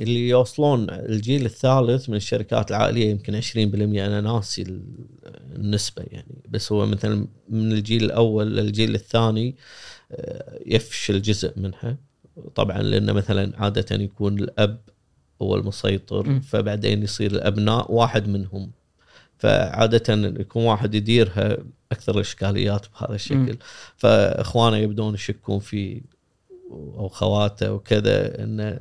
اللي يوصلون الجيل الثالث من الشركات العائلية يمكن 20% أنا ناسي ال- النسبة يعني. بس هو مثلا من الجيل الأول للجيل الثاني آه، يفشل جزء منها. طبعا لأن مثلا عادة يكون الأب هو المسيطر م. فبعدين يصير الأبناء واحد منهم. فعادة يكون واحد يديرها أكثر الاشكاليات بهذا الشكل. فإخوانه يبدون يشكون فيه أو خواته وكذا إنه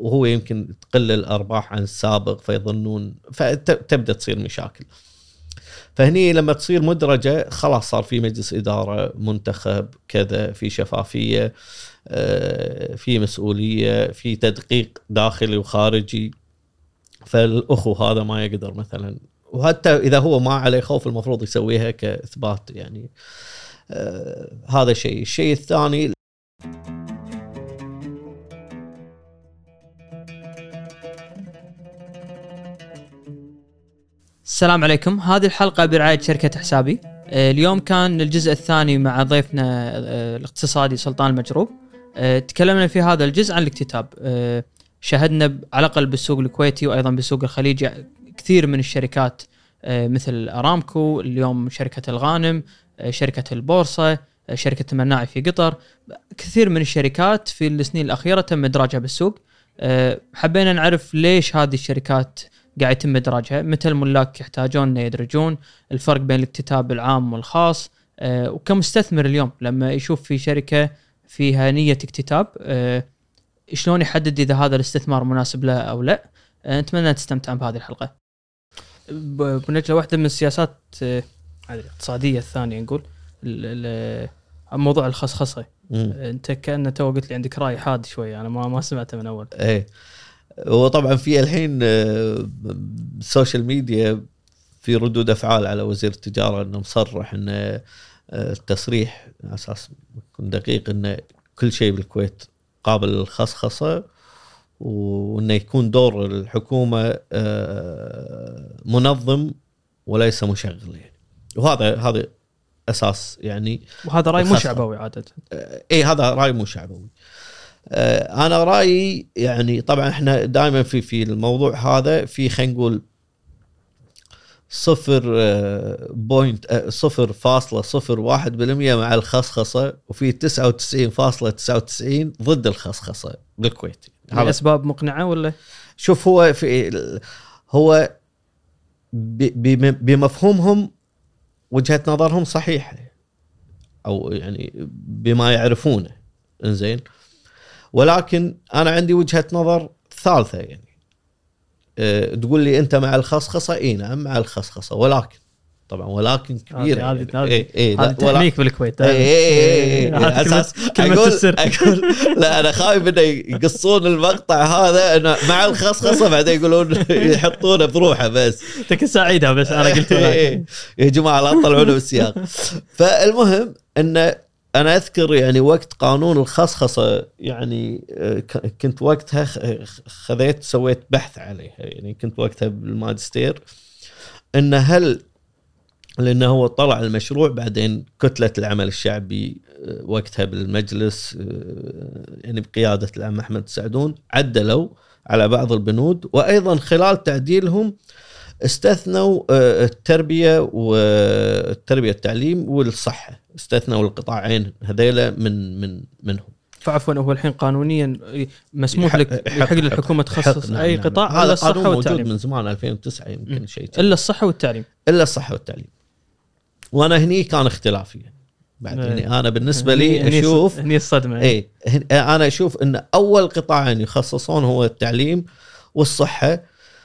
وهو يمكن تقل الأرباح عن السابق فيظنون فتبدأ تصير مشاكل. فهني لما تصير مدرجة خلاص صار في مجلس إدارة منتخب كذا في شفافية آه، في مسؤولية في تدقيق داخلي وخارجي. فالأخو هذا ما يقدر مثلا. وحتى إذا هو ما عليه خوف المفروض يسويها كإثبات يعني. آه، هذا شيء، الشيء الثاني السلام عليكم. هذه الحلقة برعاية شركة حسابي. آه، اليوم كان الجزء الثاني مع ضيفنا آه، الاقتصادي سلطان المجروب. آه، تكلمنا في هذا الجزء عن الاكتتاب. شاهدنا ب- على الأقل بالسوق الكويتي وأيضا بالسوق الخليجي كثير من الشركات مثل أرامكو اليوم شركة الغانم شركة البورصة شركة المناعي في قطر. كثير من الشركات في السنين الأخيرة تم إدراجها بالسوق. حبينا نعرف ليش هذه الشركات قاعد يتم إدراجها. متى الملاك يحتاجون إنه يدرجون الفرق بين الاكتتاب العام والخاص. آه، وكمستثمر اليوم لما يشوف في شركة فيها نية اكتتاب آه، شلون يحدد إذا هذا الاستثمار مناسب له أو لا. آه، نتمنى تستمتعون بهذه الحلقة. بننقل واحدة من السياسات آه، الاقتصادية الثانية نقول ال- ال- موضوع الخصخصة. أنت كانه تو قلت لي عندك رأي حاد شوي أنا ما ما سمعته من أول. إيه. وطبعا في الحين آه، ال social media في ردود أفعال على وزير التجارة إنه مصرح انه آه، التصريح على أساس يكون دقيق انه كل شيء بالكويت قابل للخصخصة وإنه يكون دور الحكومة آه، منظم وليس مشغل يعني. وهذا هذا أساس يعني وهذا رأي مو. شعبوي عادة. اي هذا رأي مو شعبوي. آه، أنا رأيي يعني طبعا إحنا دائما في في الموضوع هذا في خلينا نقول صفر آه، بوينت آه، صفر فاصلة صفر واحد بالمية مع الخصخصة وفي تسعة وتسعين فاصلة تسعة وتسعين ضد الخصخصة بالكويت. هذا لاسباب مقنعة ولا؟ شوف هو في هو بمفهومهم وجهة نظرهم صحيحة أو يعني بما يعرفونه. إنزين؟ ولكن أنا عندي وجهة نظر ثالثة يعني أه تقول لي أنت مع الخصخصة إي نعم مع الخصخصة ولكن طبعا ولكن كبيرة هذه يعني. تهنيك بالكويت اي اي اي على أساس أقول السر. أقول لا أنا خايف إنه يقصون المقطع هذا إنه مع الخصخصة بعدين يقولون يحطونه بروحه بس كنت سعيدها بس أنا قلت إيه،. إيه. يا جماعة لا تطلعونه بالسياق فالمهم إن أنا أذكر يعني وقت قانون الخصخصة يعني آه، كنت وقتها خذيت سويت بحث عليها. يعني كنت وقتها بالماجستير. إن هل لأنه هو طلع المشروع بعدين كتلة العمل الشعبي آه، وقتها بالمجلس آه، يعني بقيادة العم أحمد سعدون عدلوا على بعض البنود. وأيضا خلال تعديلهم استثنوا آه، التربية والتربيه التعليم والصحة. استثنوا القطاعين هذيلا من من منهم. فعفوا هو الحين قانونيا مسموح لك يحق- للحكومه يحق- تخصص نعم، أي نعم. قطاع هذا إلا الصحة قانون موجود والتعليم. من زمان 2009 يمكن شيء. إلا الصحة والتعليم. إلا الصحة والتعليم. وأنا هني كان اختلافي. يعني بعد إيه. يعني أنا بالنسبة لي هني أشوف هني الصدمة اي هن- أنا أشوف إن أول قطاعين يخصصون هو التعليم والصحة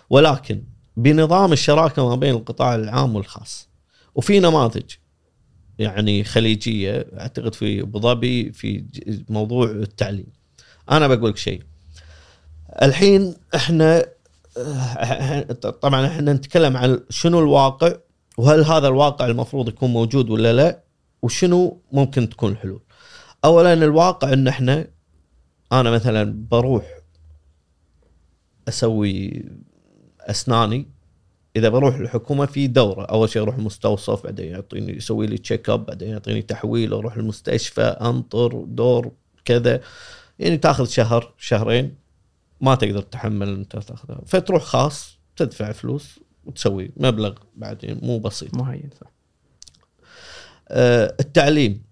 ولكن بنظام الشراكة ما بين القطاع العام والخاص. وفي نماذج يعني خليجية أعتقد في أبو ظبي في موضوع التعليم. أنا بقول لك شيء. الحين إحنا آه، طبعا إحنا نتكلم عن شنو الواقع وهل هذا الواقع المفروض يكون موجود ولا لا وشنو ممكن تكون الحلول. اولا الواقع إن إحنا أنا مثلا بروح أسوي أسناني. إذا بروح الحكومة في دورة أول شيء أروح المستوصف بعدين يعطيني يسوي لي تشيك اب بعدين يعطيني تحويل أروح المستشفى أنطر دور كذا. يعني تأخذ شهر شهرين ما تقدر تتحمل إنت تأخذها. فتروح خاص تدفع فلوس وتسوي مبلغ بعدين مو بسيط. مهين صح. آه، التعليم.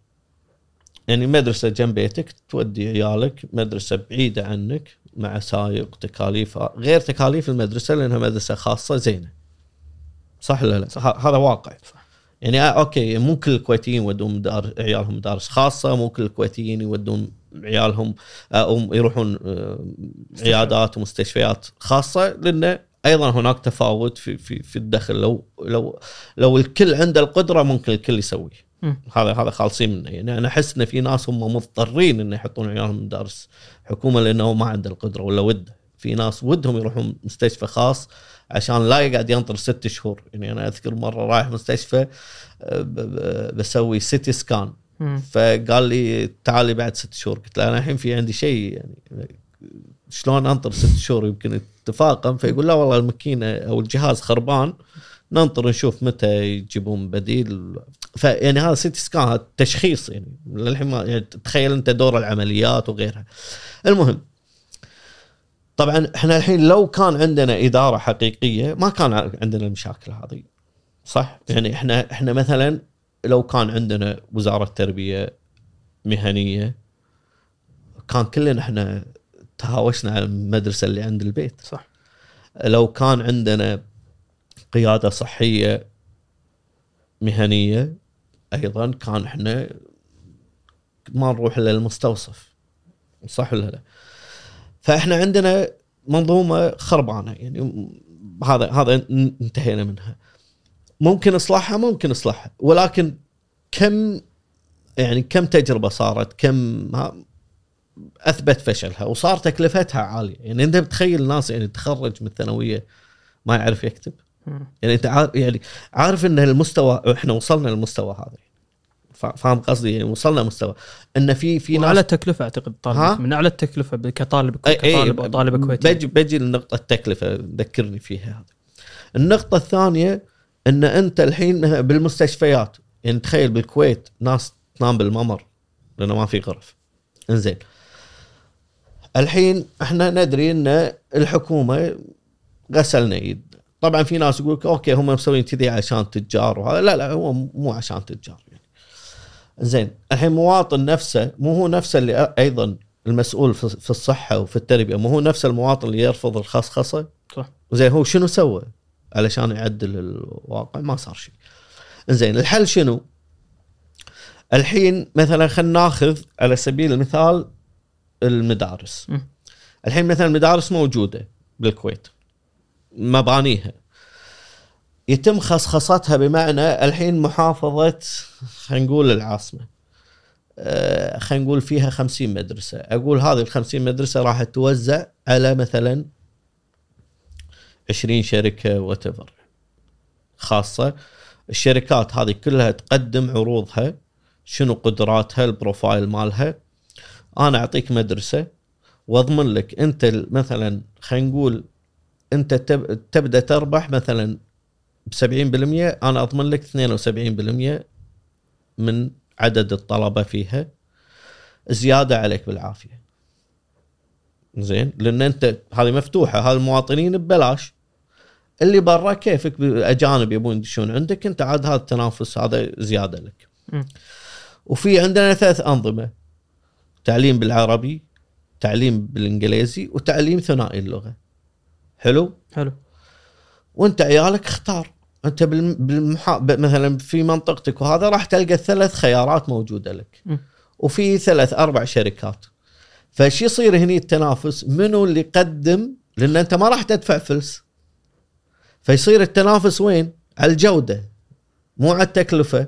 يعني مدرسة جنب بيتك تودي عيالك مدرسة بعيدة عنك مع سايق تكاليف غير تكاليف المدرسة لأنها مدرسة خاصة زينة صح ولا لا؟ صح. هذا واقع صح. يعني آه أوكي مو كل الكويتيين يودون مدارس عيالهم مدارس خاصة مو كل الكويتيين يودون عيالهم أو يروحون آه، عيادات ومستشفيات خاصة لأنه أيضا هناك تفاوت في في في الدخل لو لو لو الكل عنده القدرة ممكن الكل يسويه هذا هذا خالصين منه. يعني أنا أحس إن في ناس هم مضطرين إن يحطون عيالهم مدارس حكومة لأنه ما عنده القدرة ولا وده في ناس ودهم يروحون مستشفى خاص عشان لا يقعد ينطر ست شهور. يعني أنا أذكر مرة رايح مستشفى آه، بسوي سيتي سكان. فقال لي تعالي بعد ست شهور. قلت له أنا الحين في عندي شيء يعني شلون أنطر ست شهور؟ يمكن يتفاقم فيقول لا والله الماكينة أو الجهاز خربان. ننطر نشوف متى يجيبون بديل. فيعني هذا سيتي سكان تشخيص يعني. للحين ما يعني تخيل أنت دور العمليات وغيرها. المهم طبعا إحنا الحين لو كان عندنا إدارة حقيقية ما كان عندنا المشاكل هذه. صح؟ يعني إحنا إحنا مثلا لو كان عندنا وزارة تربيه مهنية كان كلنا إحنا تهاوشنا على المدرسة اللي عند البيت. صح. لو كان عندنا قيادة صحية مهنية أيضا كان إحنا ما نروح إلا المستوصف صح ولا لا؟ فإحنا عندنا منظومة خربانة يعني هذا هذا انتهينا منها. ممكن إصلاحها ممكن إصلاحها ولكن كم يعني كم تجربة صارت كم أثبت فشلها وصار تكلفتها عالية. يعني أنت بتخيل ناس يعني تخرج من الثانوية ما يعرف يكتب؟ يعني انت عارف يعني عارف ان المستوى إحنا وصلنا للمستوى هذا. فاهم قصدي؟ يعني وصلنا مستوى إن في في ناس اعلى تكلفه أعتقد طالب من اعلى التكلفة كطالب كطالب أو طالب كويتي. بجي بجي لنقطة التكلفة ذكرني فيها النقطة الثانية إن أنت الحين بالمستشفيات يعني تخيل بالكويت ناس تنام بالممر لأنه ما في غرف. إنزين. الحين إحنا ندري إن الحكومة غسلنا ايد طبعا في ناس يقول أوكي هم مسوين كذي عشان تجار وهذا. لا لا هو مو عشان تجار يعني. زين الحين مواطن نفسه مو هو نفسه اللي أيضا المسؤول في الصحة وفي التربية مو هو نفس المواطن اللي يرفض الخصخصة؟ صح. زين هو شنو سوى علشان يعدل الواقع؟ ما صار شيء. زين الحل شنو؟ الحين مثلا خلينا ناخذ على سبيل المثال المدارس. الحين مثلا المدارس موجودة بالكويت. مبانيها. يتم خصخصتها بمعنى الحين محافظة خلينا نقول العاصمة. أه خلينا نقول فيها 50 مدرسة. أقول هذه ال 50 مدرسة راح توزع على مثلا 20 شركة وتتخصص الشركات هذه كلها تقدم عروضها شنو قدراتها ال profile مالها. أنا أعطيك مدرسة واضمن لك أنت مثلا خلينا نقول انت تبدأ تربح مثلا ب 70% أنا أضمن لك 72% من عدد الطلبة فيها زيادة عليك بالعافية. زين؟ لأن أنت هذه مفتوحة هذه المواطنين ببلاش. اللي برا كيفك؟ أجانب يبون يدشون عندك أنت عاد هذا التنافس هذا زيادة لك. م. وفي عندنا ثلاث أنظمة تعليم بالعربي تعليم بالإنجليزي وتعليم ثنائي اللغة. حلو؟ حلو. وانت عيالك اختار. انت بالمحا... مثلا في منطقتك وهذا راح تلقى ثلاث خيارات موجودة لك. م. وفي ثلاث أربع شركات. فش يصير هني التنافس؟ منو اللي يقدم؟ لأن أنت ما راح تدفع فلس. فيصير التنافس وين؟ على الجودة. مو على التكلفة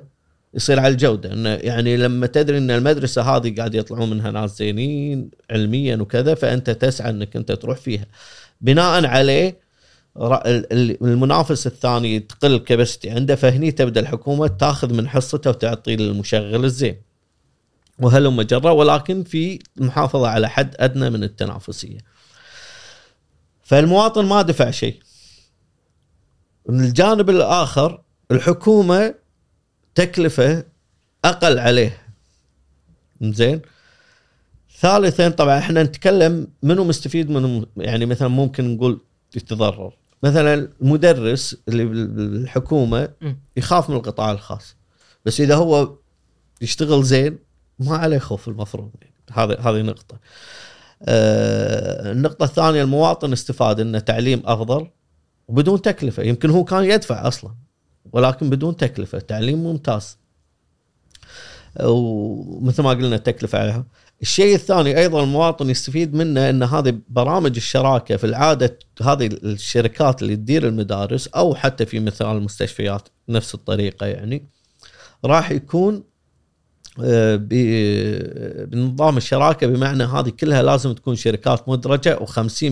يصير على الجودة. انه يعني لما تدري إن المدرسة هذه قاعد يطلعون منها ناس زينين علميا وكذا فأنت تسعى إنك أنت تروح فيها. بناء عليه المنافس الثاني تقل كبستي عنده فهني تبدأ الحكومة تاخذ من حصته وتعطي للمشغل الزين. وهلم جرى ولكن في المحافظه على حد أدنى من التنافسية. فالمواطن ما دفع شيء. من الجانب الآخر الحكومة تكلفة أقل عليه. زين؟ ثالثا طبعا إحنا نتكلم منو مستفيد منو يعني مثلا ممكن نقول يتضرر. مثلا المدرس اللي بالحكومة. يخاف من القطاع الخاص. بس إذا هو يشتغل زين ما عليه خوف المفروض. يعني. هذه هذه نقطة. آه النقطة الثانية المواطن استفاد إنه تعليم أفضل وبدون تكلفة. يمكن هو كان يدفع أصلا ولكن بدون تكلفة. تعليم ممتاز. ومثل ما قلنا التكلفه عليها. الشيء الثاني أيضا المواطن يستفيد منه إن هذه برامج الشراكة في العادة هذه الشركات اللي تدير المدارس أو حتى في مثال المستشفيات نفس الطريقة يعني راح يكون آه، ب- بنظام الشراكة بمعنى هذه كلها لازم تكون شركات مدرجة و50%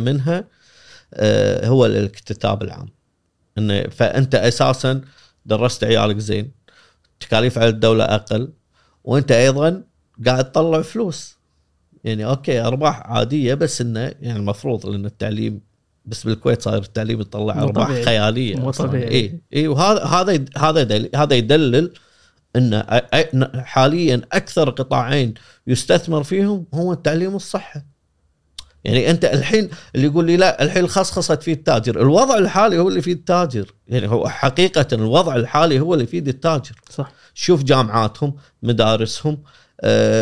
منها آه، هو الاكتتاب العام. انه فأنت أساسا درست عيالك زين تكاليف على الدولة أقل وأنت أيضا قاعد تطلع فلوس. يعني okay أرباح عادية بس إنه يعني المفروض لأن التعليم بس بالكويت صاير التعليم يطلع أرباح. خيالية. مو. طبيعي. اي اي وهذا هذا هذا هذا يدلل إن حاليا أكثر قطاعين يستثمر فيهم هو التعليم والصحه يعني أنت الحين اللي يقول لي لا الحين خصخصت فيه التاجر الوضع الحالي هو اللي فيه التاجر يعني هو حقيقة الوضع الحالي هو اللي يفيد التاجر. صح. شوف جامعاتهم مدارسهم. آه،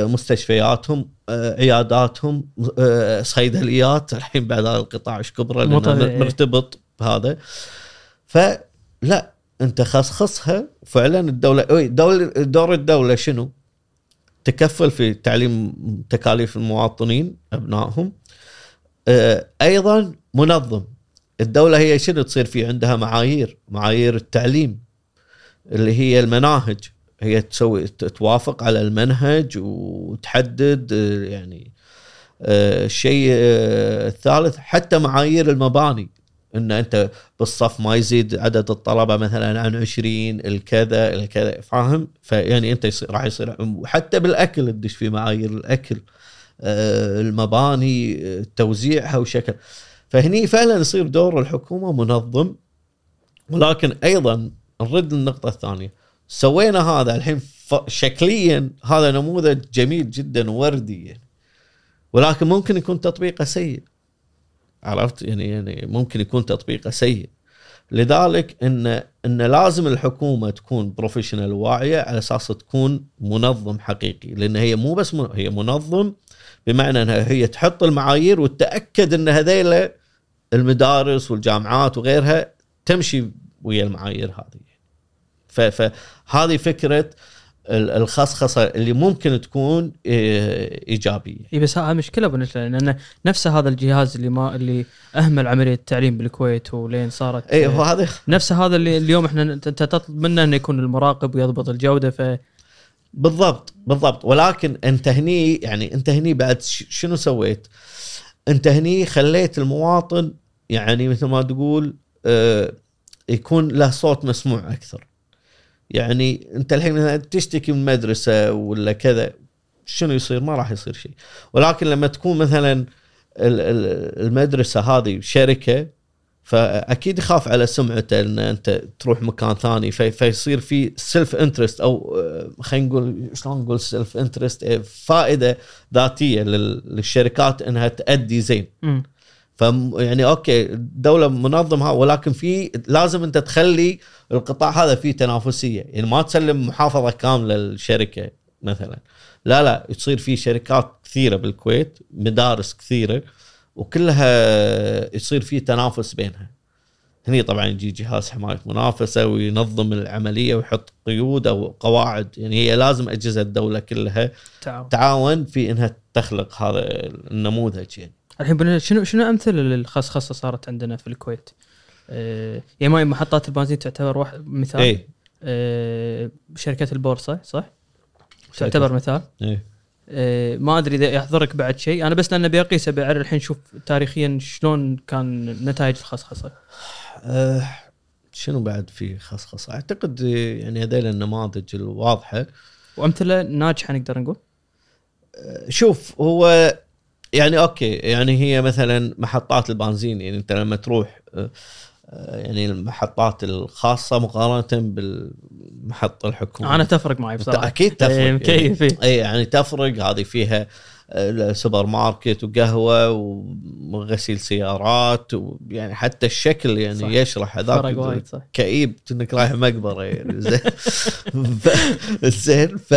مستشفياتهم آه، عياداتهم آه، صيدليات. الحين بعد هذا القطاع إيش كبره؟ طبيعي. مرتبط بهذا. فلا انت خصخصها. فعلا الدولة دور الدولة شنو؟ تكفل في تعليم تكاليف المواطنين أبنائهم. آه، أيضا منظم. الدولة هي شنو تصير؟ في عندها معايير معايير التعليم اللي هي المناهج. هي تسوي توافق على المنهج وتحدد آه، يعني آه، الشيء آه، الثالث. حتى معايير المباني إن أنت بالصف ما يزيد عدد الطلبة مثلا عن 20 الكذا الكذا فاهم؟ فيعني أنت راح يصير وحتى بالأكل تدش في معايير الأكل المباني توزيعها وشكل. فهني فعلا يصير دور الحكومة منظم ولكن أيضا نرد للنقطه الثانية. سوينا هذا الحين شكليا هذا نموذج جميل جدا ووردي يعني. ولكن ممكن يكون تطبيقه سيء. عرفت؟ يعني يعني ممكن يكون تطبيقه سيء. لذلك ان إن لازم الحكومة تكون بروفيشنال واعية على أساس تكون منظم حقيقي. لأن هي مو بس من هي منظم بمعنى إنها هي تحط المعايير وتتأكد إن هذيلا المدارس والجامعات وغيرها تمشي ويا المعايير هذه. فهذه فكرة ال- الخصخصة اللي ممكن تكون إيه، إيجابية إي بس ها مشكلة نجله لأن نفس هذا الجهاز اللي ما اللي أهمل عملية التعليم بالكويت ولين صارت إي هو هذا نفس هذا اللي اليوم إحنا انت تطلب منه إنه يكون المراقب ويضبط الجودة ف بالضبط بالضبط ولكن أنت هني يعني أنت هني بعد شنو سويت؟ أنت هني خليت المواطن يعني مثل ما تقول آه، يكون له صوت مسموع أكثر. يعني انت الحين تشتكي من مدرسة ولا كذا شنو يصير؟ ما راح يصير شيء. ولكن لما تكون مثلا ال- ال- المدرسة هذه شركة فأكيد يخاف على سمعته إن أنت تروح مكان ثاني في فيصير في self interest أو آه، خلينا نقول شلون نقول self interest فائدة ذاتية لل- للشركات إنها تأدي زين مم. ف يعني أوكي الدولة منظمة ولكن في لازم أنت تخلي القطاع هذا فيه تنافسية. يعني ما تسلم محافظة كاملة للشركة مثلا. لا لا يصير في شركات كثيرة بالكويت مدارس كثيرة وكلها يصير في تنافس بينها. هني طبعا يجي جهاز حماية منافسة وينظم العملية ويحط قيود أو قواعد. يعني هي لازم أجهزة الدولة كلها تعاون. تعاون في إنها تخلق هذا النموذج يعني. الحين شنو شنو أمثلة للخصخصة صارت عندنا في الكويت؟ آه يعني محطات البنزين تعتبر واحد مثال؟ اي آه شركات البورصة صح؟ تعتبر مثال؟ إيه. آه ما أدري إذا يحضرك بعد شيء. أنا بس لأن بيقيس ابي اعرف الحين شوف تاريخيا شلون كان نتائج الخصخصة. أه شنو بعد في خصخصة؟ أعتقد آه، يعني هذيل النماذج الواضحة. وأمثلة ناجحة نقدر نقول؟ أه شوف هو يعني okay يعني هي مثلا محطات البنزين يعني أنت لما تروح أه آه، يعني المحطات الخاصة مقارنة بالمحطة الحكومية. أنا تفرق معي بصراحة. أكيد تفرق. يعني. يعني تفرق هذه فيها سوبر ماركت وقهوة وغسيل سيارات ويعني حتى الشكل يعني صح. يشرح هذاك كئيب إنك رايح مقبرة يعني. زين. ف- زين. ف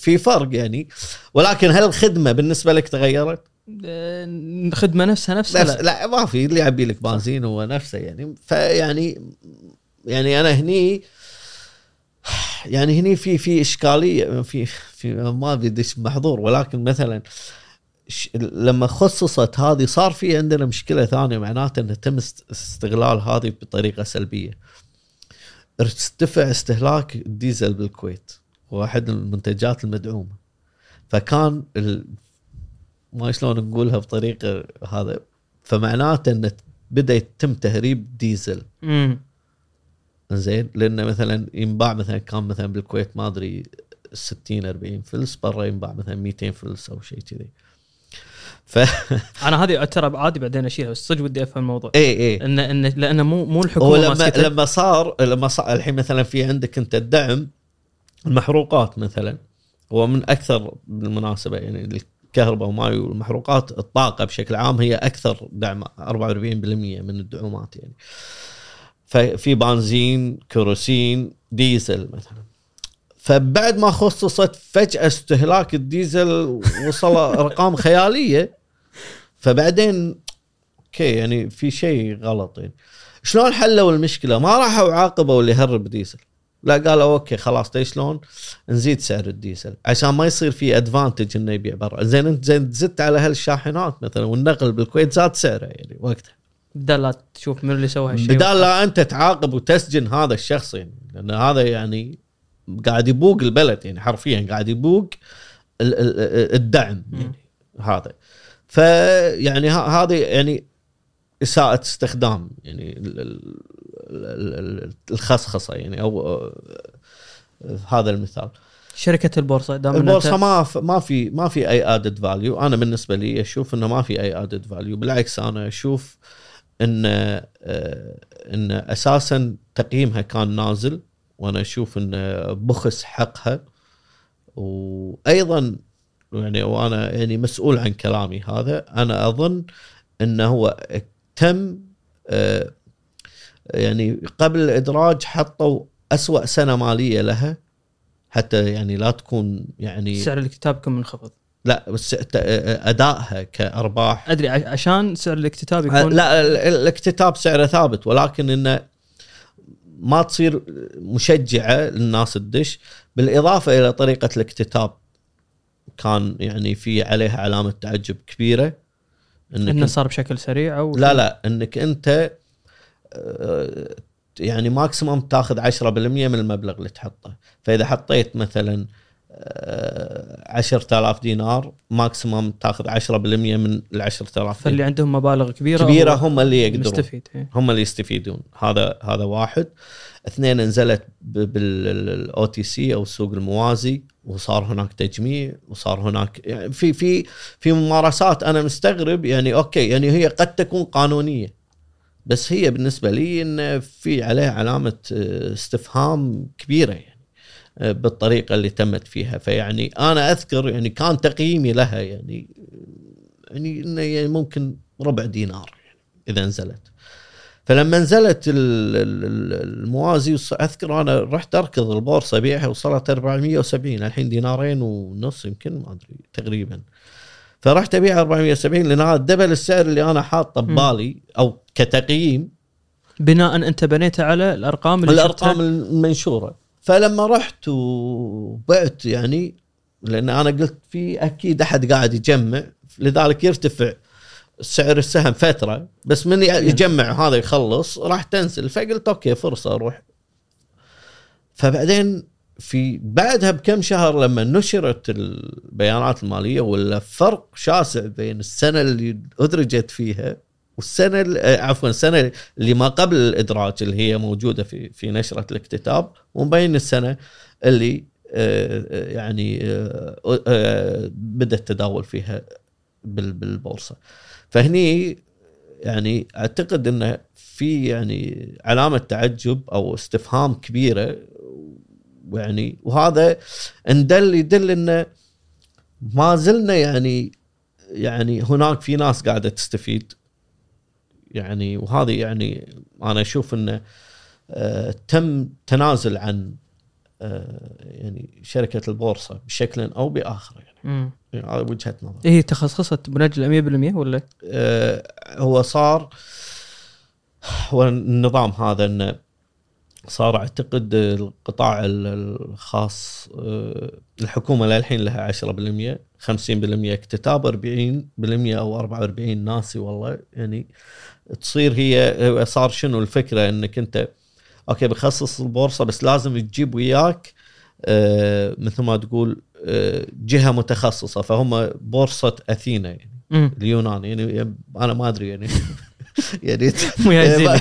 في فرق يعني. ولكن هل الخدمة بالنسبة لك تغيرت؟ آه، الخدمة نفسها نفسها نفس لا. لا ما في. اللي يعبي لك بنزين هو نفسه يعني. فيعني يعني أنا هني يعني هني في في إشكالية في في ما بديش محظور ولكن مثلا لما خصصت هذه صار في عندنا مشكلة ثانية معناته إنه تم است- استغلال هذه بطريقة سلبية. ارتفع استهلاك الديزل بالكويت واحد من المنتجات المدعومة. فكان ال... ما شلون نقولها بطريقة هذا فمعناته إنه بدأ يتم تهريب ديزل امم زين لأنه مثلا ينباع مثلا كان مثلا بالكويت ما أدري 60 40 فلس برا ينباع مثلا 200 فلس أو شيء كذي. ف أنا هذه ترى عادي بعدين أشيلها بس صدق ودي أفهم الموضوع. اي اي إن إن لأنه مو مو الحكومة هو لما. لما صار لما صار الحين مثلا في عندك أنت الدعم المحروقات مثلا هو من أكثر بالمناسبة يعني الكهرباء وماي والمحروقات الطاقة بشكل عام هي أكثر دعم 44% من الدعومات يعني. ففي بنزين كيروسين ديزل مثلا. فبعد ما خصصت فجأة استهلاك الديزل وصل أرقام خيالية فبعدين okay يعني في شيء غلط يعني. شلون حلوا المشكلة؟ ما راحوا عاقبوا اللي يهرب ديزل. لا قالوا okay خلاص تدري شلون؟ نزيد سعر الديزل عشان ما يصير في advantage إنه يبيع برا، زين أنت زين زدت على هالشاحنات مثلا والنقل بالكويت زاد سعره يعني وقتها. بدال لا تشوف من اللي سوى هالشيء. بدال لا أنت تعاقب وتسجن هذا الشخص يعني لأن هذا يعني قاعد يبوق البلد يعني حرفيا قاعد يبوق ال- ال- الدعم يعني هذا. فيعني هذه يعني إساءة استخدام يعني ال- ال- ال- ال- الخصخصة يعني أو آه، هذا المثال. شركة البورصة دام البورصة ما ف- ما في ما في أي added value أنا بالنسبة لي أشوف إنه ما في أي added value بالعكس أنا أشوف إن آه، إن أساسا تقييمها كان نازل. وأنا أشوف انه بخس حقها. وأيضا يعني وأنا يعني مسؤول عن كلامي هذا أنا أظن إنه هو تم آه، يعني قبل الإدراج حطوا أسوأ سنة مالية لها حتى يعني لا تكون يعني سعر الكتاب كم منخفض لا بس ت- أدائها كأرباح. أدري عشان سعر الكتاب يكون لا ال- ال- الاكتتاب سعره ثابت ولكن إنه ما تصير مشجعة للناس تدش. بالإضافة إلى طريقة الاكتتاب كان يعني في عليها علامة تعجب كبيرة. إنك إنه صار بشكل سريع أو لا لا إنك أنت آه، يعني ماكسيموم تاخذ 10% من المبلغ اللي تحطه. فإذا حطيت مثلا 10000 دينار maximum تاخذ 10% من ال 10000 فاللي عندهم مبالغ كبيرة كبيرة هم اللي يقدرون. مستفيد إيه. هم اللي يستفيدون. هذا هذا واحد. اثنين نزلت بال OTC أو السوق الموازي وصار هناك تجميع وصار هناك يعني في في في ممارسات. أنا مستغرب يعني okay يعني هي قد تكون قانونية بس هي بالنسبة لي إن في عليها علامة آه، استفهام كبيرة يعني. بالطريقة اللي تمت فيها. فيعني أنا أذكر يعني كان تقييمي لها يعني يعني إنه يعني ممكن ربع دينار يعني إذا نزلت. فلما نزلت ال- ال- ال- الموازي أذكر أنا رحت أركض البورصة أبيعها وصلت 470 الحين دينارين ونص يمكن ما أدري تقريبا. فرحت أبيع 470 لأن هذا دبل السعر اللي أنا حاطه ببالي أو كتقييم. بناء أنت بنيته على الأرقام اللي الأرقام. المنشورة. فلما رحت وبعت يعني لأن أنا قلت في أكيد أحد قاعد يجمع لذلك يرتفع سعر السهم فترة بس من يجمع هذا يخلص راح تنزل. فقلت أوكي فرصة أروح. فبعدين في بعدها بكم شهر لما نشرت البيانات المالية ولا فرق شاسع بين السنة اللي أدرجت فيها والسنة ال- آه، عفوا السنة اللي ما قبل الإدراج اللي هي موجودة في في نشرة الاكتتاب ومبين السنة اللي آه، آه، يعني بدأ التداول فيها بال- بالبورصة. فهني يعني أعتقد انه في يعني علامة تعجب أو استفهام كبيرة يعني وهذا ان دل يدل انه ما زلنا يعني يعني هناك في ناس قاعدة تستفيد يعني وهذه يعني أنا أشوف إنه آه، تم تنازل عن آه، يعني شركة البورصة بشكل أو بآخر يعني, امم يعني وجهة نظر. هي تخصصت بنجله 100% ولا؟ آه، هو صار هو النظام هذا إنه صار أعتقد القطاع ال- الخاص الحكومة للحين لها 10% 50% اكتتاب 40% أو 44 ناسي والله يعني. تصير هي صار شنو الفكرة؟ إنك أنت أوكي بخصص البورصة بس لازم تجيب وياك آه، مثل ما تقول آه، جهة متخصصة. فهم بورصة أثينا يعني اليونان. يعني أنا ما أدري يعني. يعني.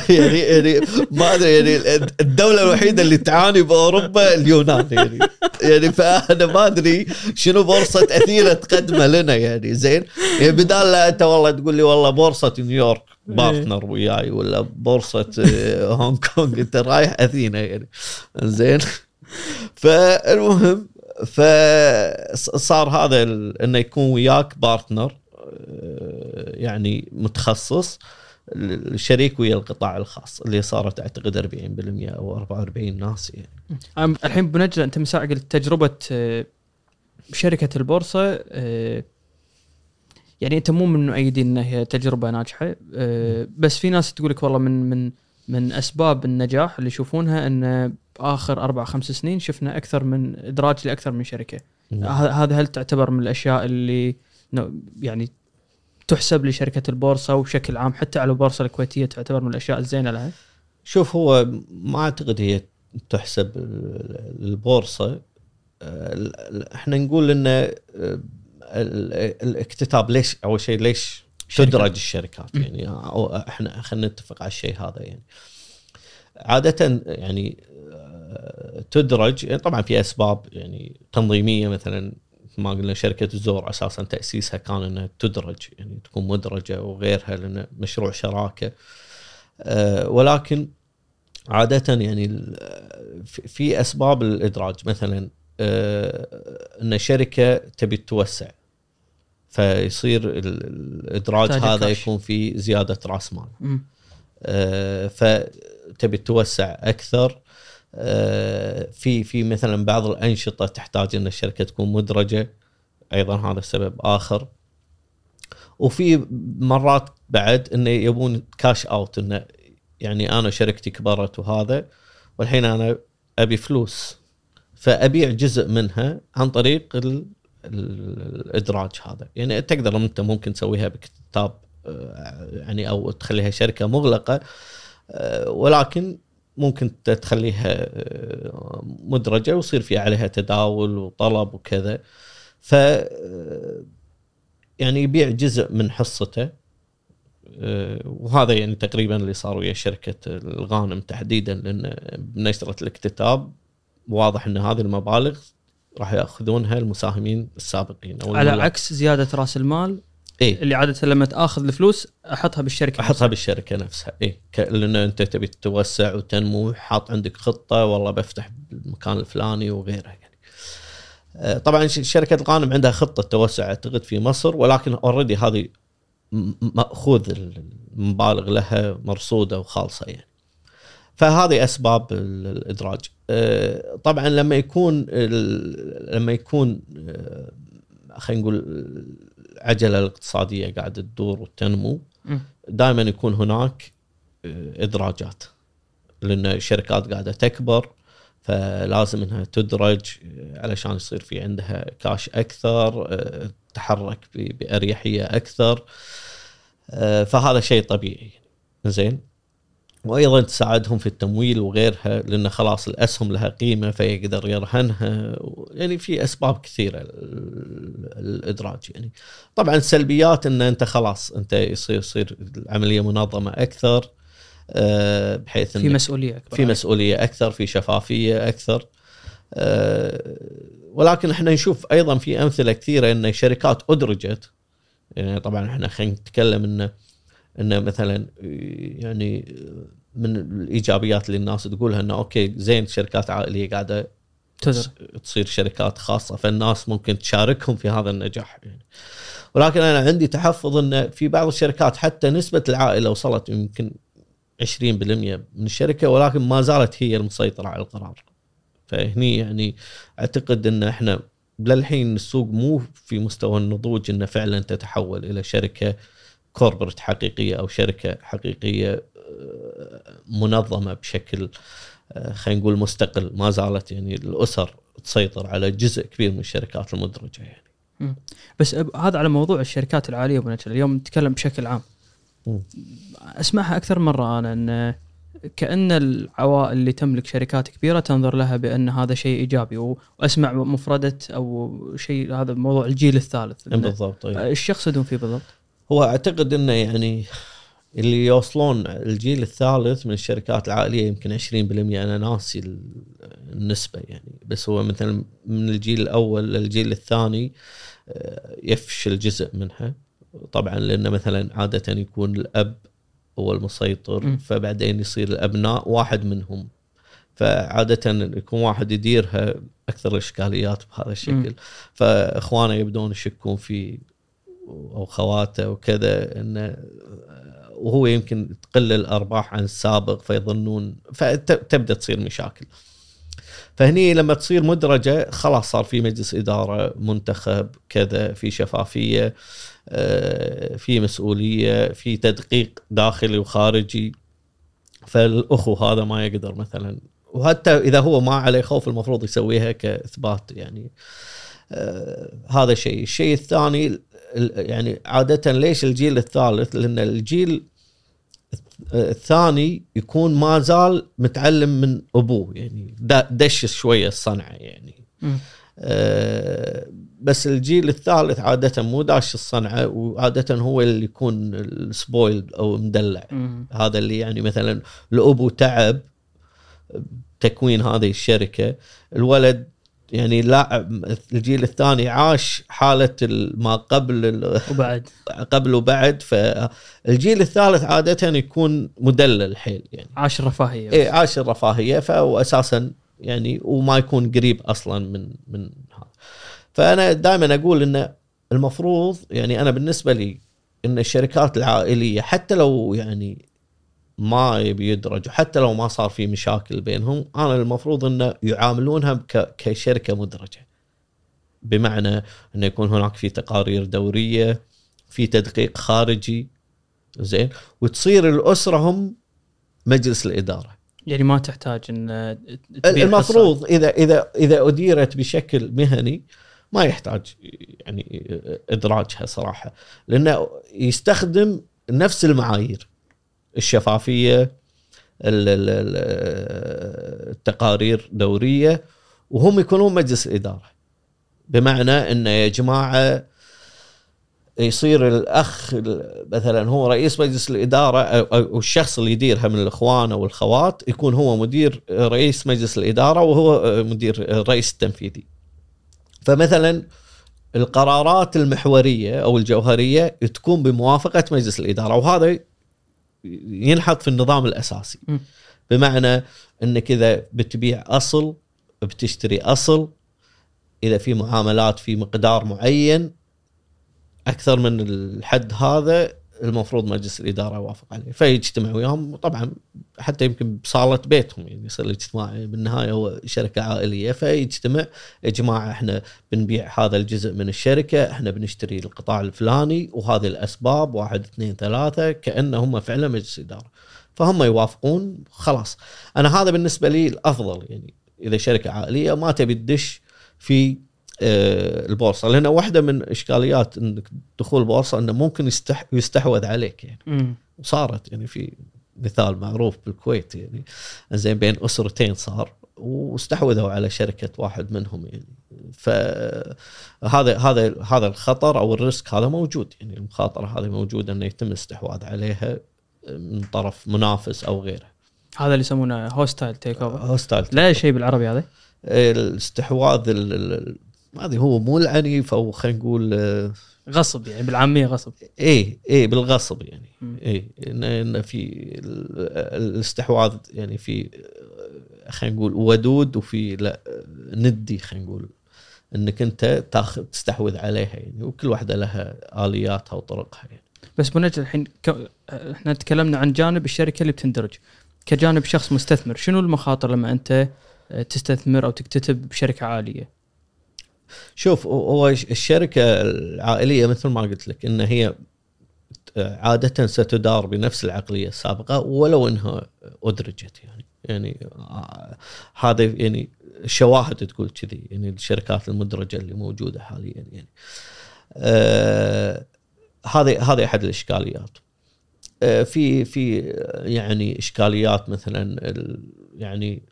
يعني يعني ما أدري يعني الدولة الوحيدة اللي تعاني بأوروبا اليونان يعني. يعني فأنا ما أدري شنو بورصة أثينا تقدمه لنا يعني. زين؟ يعني بدال لا أنت والله تقول لي والله بورصة نيويورك partner وياي ولا بورصة آه، هونغ كونغ إنت رايح أثينا يعني. زين. فالمهم فصار هذا إنه يكون وياك partner آه، يعني متخصص الشريك ويا القطاع الخاص اللي صارت أعتقد 40% أو 44 ناس يعني. الحين بنجله أنت من ساعه قلت تجربه شركة البورصة يعني انت مو من مؤيدين انها هي تجربة ناجحة. آه، بس في ناس تقول لك والله من من من أسباب النجاح اللي يشوفونها إن آخر أربع خمس سنين شفنا أكثر من إدراج لأكثر من شركة. ه- هذا هل تعتبر من الأشياء اللي يعني تحسب لشركة البورصة وبشكل عام حتى على البورصة الكويتية تعتبر من الأشياء الزينة لها؟ شوف هو ما أعتقد هي تحسب البورصة. آه، إحنا نقول ان آه، الاكتتاب ليش أول شيء ليش. تدرج الشركات يعني؟ أو إحنا خلينا نتفق على الشيء هذا يعني. عادة يعني آه، تدرج يعني طبعا في أسباب يعني تنظيمية مثلا مثل ما قلنا شركة الزور أساسا تأسيسها كان إنها تدرج يعني تكون مدرجة وغيرها لأن مشروع شراكة. آه، ولكن عادة يعني في أسباب الإدراج مثلا آه، إن شركة تبي تتوسع فيصير ال- الإدراج هذا كاش. يكون في زيادة رأس مال. آه، فتبي توسع أكثر آه، في في مثلا بعض الأنشطة تحتاج إن الشركة تكون مدرجة أيضا هذا سبب آخر وفي مرات بعد انه يبون كاش اوت انه يعني أنا شركتي كبرت وهذا والحين أنا أبي فلوس فأبيع جزء منها عن طريق الإدراج هذا. يعني تقدر أنت ممكن تسويها بكتاب آه، يعني أو تخليها شركة مغلقة آه، ولكن ممكن تخليها آه، مدرجة ويصير في عليها تداول وطلب وكذا. ف يعني يبيع جزء من حصته وهذا يعني تقريبا اللي صار ويا شركة الغانم تحديدا لأن بنشرة الاكتتاب واضح إن هذه المبالغ راح ياخذونها المساهمين السابقين أو على الملاك. عكس زيادة رأس المال اي اللي عادة لما تأخذ الفلوس أحطها بالشركة أحطها بالشركة نفسها اي لأن أنت تبي تتوسع وتنمو حاط عندك خطة والله بفتح بالمكان الفلاني وغيره يعني. آه، طبعا شركة الغانم عندها خطة توسع أعتقد في مصر ولكن اوريدي هذه مأخوذ المبالغ لها مرصودة وخالصة يعني. فهذه أسباب ال- الإدراج. آه، طبعا لما يكون لما يكون آه، خلينا نقول العجلة الاقتصادية قاعدة تدور وتنمو. دائما يكون هناك آه، إدراجات لأن الشركات قاعدة تكبر فلازم إنها تدرج علشان يصير في عندها كاش أكثر تتحرك بأريحية أكثر فهذا شيء طبيعي زين وأيضا تساعدهم في التمويل وغيرها لأن خلاص الأسهم لها قيمة فيقدر يرهنها يعني في أسباب كثيرة ال- الإدراج يعني. طبعا السلبيات إن أنت خلاص أنت يصير يصير العملية منظمة أكثر آه، بحيث في مسؤولية أكبر. في مسؤولية أكثر في شفافية أكثر. آه، ولكن إحنا نشوف أيضا في أمثلة كثيرة إن شركات أدرجت يعني طبعا إحنا خلينا نتكلم انه انه مثلا يعني من الإيجابيات اللي الناس تقولها إنه أوكي زين شركات عائلية قاعدة تزر. تصير شركات خاصة فالناس ممكن تشاركهم في هذا النجاح يعني ولكن أنا عندي تحفظ إن في بعض الشركات حتى نسبة العائلة وصلت يمكن 20% من الشركة ولكن ما زالت هي المسيطرة على القرار. فهني يعني أعتقد إن إحنا للحين السوق مو في مستوى النضوج إنه فعلا تتحول إلى شركة كوربريت حقيقية أو شركة حقيقية منظمة بشكل آه، خلينا نقول مستقل ما زالت يعني الأسر تسيطر على جزء كبير من الشركات المدرجة يعني. بس هذا على موضوع الشركات العالية أبو اليوم نتكلم بشكل عام مم. أسمعها أكثر مرة أنا أن كأن العوائل اللي تملك شركات كبيرة تنظر لها بأن هذا شيء إيجابي وأسمع مفردة أو شيء هذا موضوع الجيل الثالث إنه- بالضبط. إيش يقصدون فيه بالضبط؟ هو أعتقد أنه يعني اللي يوصلون الجيل الثالث من الشركات العائلية يمكن 20% أنا ناسي ال- النسبة يعني. بس هو مثلا من الجيل الأول للجيل الثاني آه، يفشل جزء منها. طبعا لأنه مثلا عادة يكون الأب هو المسيطر م. فبعدين يصير الأبناء واحد منهم. فعادة يكون واحد يديرها أكثر الإشكاليات بهذا الشكل. فإخوانه يبدون يشكون فيه أو خواته وكذا إنه وهو يمكن تقل الأرباح عن السابق فيظنون فتبدأ تصير مشاكل. فهني لما تصير مدرجة خلاص صار في مجلس إدارة منتخب كذا في شفافية آه، في مسؤولية في تدقيق داخلي وخارجي فالأخو هذا ما يقدر مثلا وحتى إذا هو ما عليه خوف المفروض يسويها كإثبات يعني آه هذا شيء، الشيء الثاني ال- يعني عادة ليش الجيل الثالث؟ لأن الجيل الثاني يكون ما زال متعلم من أبوه يعني دش شوية الصنعة يعني. آه، بس الجيل الثالث عادة مو داش الصنعة وعادة هو اللي يكون السبويلد أو مدلع. هذا اللي يعني مثلا الابو تعب تكوين هذه الشركة الولد يعني لا الجيل الثاني عاش حالة ال- ما قبل وبعد. قبل وبعد. فالجيل الثالث عادة يكون مدلل حيل يعني. عاش الرفاهية إيه عاش الرفاهية. فهو أساسا يعني وما يكون قريب أصلا من من هذا. فأنا دائما أقول ان المفروض يعني أنا بالنسبة لي إن الشركات العائلية حتى لو يعني ما يبي يدرج وحتى لو ما صار في مشاكل بينهم أنا المفروض انه يعاملونها كشركة مدرجة. بمعنى انه يكون هناك في تقارير دورية في تدقيق خارجي زين؟ وتصير الأسرة هم مجلس الإدارة. يعني ما تحتاج إن المفروض إذا إذا إذا أديرت بشكل مهني ما يحتاج يعني إدراجها صراحة لأنه يستخدم نفس المعايير. الشفافية ال- ال- ال- التقارير دورية وهم يكونون مجلس الإدارة بمعنى انه يا جماعة يصير الأخ مثلا هو رئيس مجلس الإدارة أو الشخص اللي يديرها من الإخوان أو الخوات يكون هو مدير رئيس مجلس الإدارة وهو مدير الرئيس التنفيذي. فمثلا القرارات المحورية أو الجوهرية تكون بموافقة مجلس الإدارة وهذا ينحط في النظام الأساسي. م. بمعنى إنك إذا بتبيع أصل بتشتري أصل إذا في معاملات في مقدار معين أكثر من الحد هذا المفروض مجلس الإدارة يوافق عليه فيجتمع وياهم. طبعا حتى يمكن بصالة بيتهم يعني يصير الاجتماع بالنهاية هو شركة عائلية فيجتمع. يا جماعة إحنا بنبيع هذا الجزء من الشركة إحنا بنشتري القطاع الفلاني وهذه الأسباب واحد اثنين ثلاثة كانه هم فعلا مجلس إدارة. فهم يوافقون خلاص. أنا هذا بالنسبة لي الأفضل يعني إذا شركة عائلية ما تبي تدش في البورصة لأن واحدة من إشكاليات إنك دخول البورصه إنه ممكن يستح يستحوذ عليك يعني. وصارت يعني في مثال معروف بالكويت يعني. زين بين أسرتين صار واستحوذوا على شركة واحد منهم يعني. فهذا هذا هذا الخطر أو ال risk هذا موجود يعني. المخاطرة هذه موجودة إنه يتم الاستحواذ عليها من طرف منافس أو غيره. هذا اللي يسمونه hostile takeover hostile لا شيء بالعربي هذا؟ الاستحواذ ال- ال- ال- ما أدري هو مو العنيف أو خلينا نقول آه، غصب يعني بالعامية غصب إيه إيه بالغصب يعني. إيه ان إن في ال- الاستحواذ يعني في خلينا نقول ودود وفي لا ندي خلينا نقول إنك أنت تاخذ تستحوذ عليها يعني وكل واحدة لها آلياتها وطرقها يعني. بس بنجل الحين ك... إحنا تكلمنا عن جانب الشركة اللي بتندرج كجانب شخص مستثمر شنو المخاطر لما أنت تستثمر أو تكتتب بشركة عالية؟ شوف هو الشركة العائلية مثل ما قلت لك إن هي عادة ستدار بنفس العقلية السابقة ولو إنها أدرجت يعني. يعني آه، هذا يعني الشواهد تقول كذي يعني الشركات المدرجة اللي موجودة حاليا يعني. آه هذه هذه أحد الإشكاليات. آه في في يعني إشكاليات مثلا يعني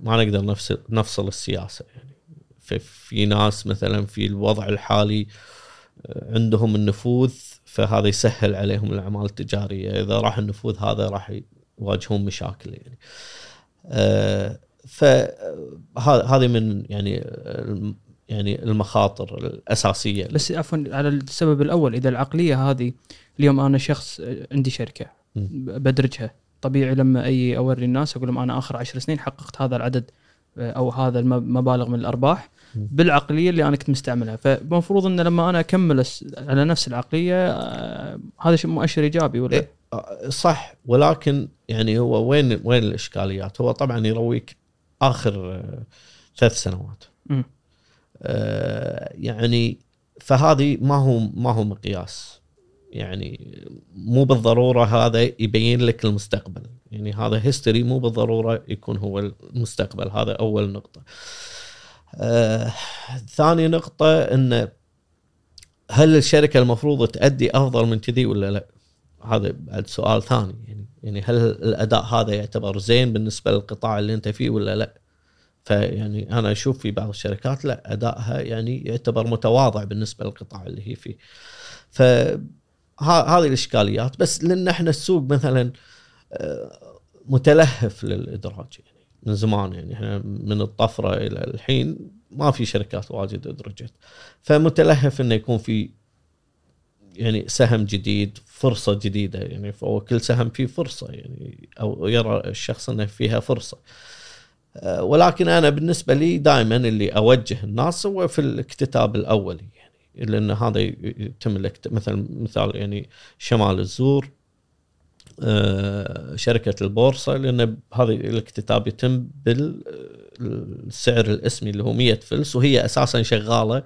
ما نقدر نفصل نفصل السياسة يعني. في, في ناس مثلا في الوضع الحالي آه، عندهم النفوذ فهذا يسهل عليهم الأعمال التجارية. إذا راح النفوذ هذا راح يواجهون مشاكل يعني. آه فهذه من يعني يعني المخاطر الأساسية. بس عفوا على السبب الأول إذا العقلية هذه اليوم أنا شخص عندي شركة بدرجها. طبيعي لما أي أوري الناس أقول لهم أنا آخر عشر سنين حققت هذا العدد أو هذا المبالغ من الأرباح. بالعقلية اللي أنا كنت مستعملها. فالمفروض إن لما أنا أكمل على نفس العقلية آه، هذا شيء مؤشر إيجابي ولا؟ إيه آه، صح. ولكن يعني هو وين وين الإشكاليات؟ هو طبعا يرويك آخر آه، ثلاث سنوات. آه يعني فهذه ما هو ما هو مقياس. يعني مو بالضرورة هذا يبين لك المستقبل. يعني هذا هيستوري مو بالضرورة يكون هو المستقبل. هذا أول نقطة. آه ثاني نقطة إن هل الشركة المفروض تؤدي أفضل من كذي ولا لا؟ هذا بعد سؤال ثاني يعني يعني هل الأداء هذا يعتبر زين بالنسبة للقطاع اللي أنت فيه ولا لا؟ فيعني أنا أشوف في بعض الشركات لا أدائها يعني يعتبر متواضع بالنسبة للقطاع اللي هي فيه. ف هذه الإشكاليات بس لأن إحنا السوق مثلا آه، متلهف للإدراج يعني من زمان يعني إحنا من الطفرة إلى الحين ما في شركات واجد أدرجت. فمتلهف إنه يكون في يعني سهم جديد فرصة جديدة يعني فهو كل سهم فيه فرصة يعني أو يرى الشخص إنه فيها فرصة. آه، ولكن أنا بالنسبة لي دائما اللي أوجه الناس هو في الاكتتاب الأولي يعني لأن هذا يتم مثلا مثال يعني شمال الزور. شركة البورصة لأن هذا الاكتتاب يتم بالسعر الاسمي اللي هو 100 فلس وهي أساسا شغالة.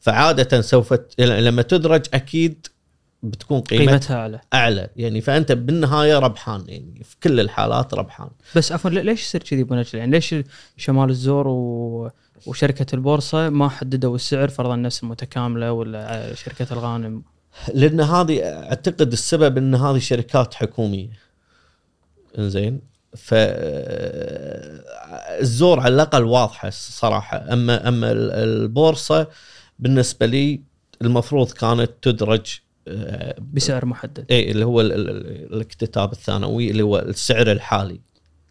فعادة سوف لما تدرج أكيد بتكون قيمتها, قيمتها أعلى. أعلى. يعني فأنت بالنهاية ربحان يعني في كل الحالات ربحان. بس عفوا ليش يصير كذي أبو نجل؟ يعني ليش شمال الزور و... وشركة البورصة ما حددوا السعر فرضا النفس المتكامله ولا شركة الغانم؟ لأن هذه أعتقد السبب إن هذه شركات حكومية. إنزين؟ ف الزور على الأقل واضحة صراحة. أما أما البورصة بالنسبة لي المفروض كانت تدرج بسعر محدد. اي اللي هو الاكتتاب الثانوي اللي هو السعر الحالي.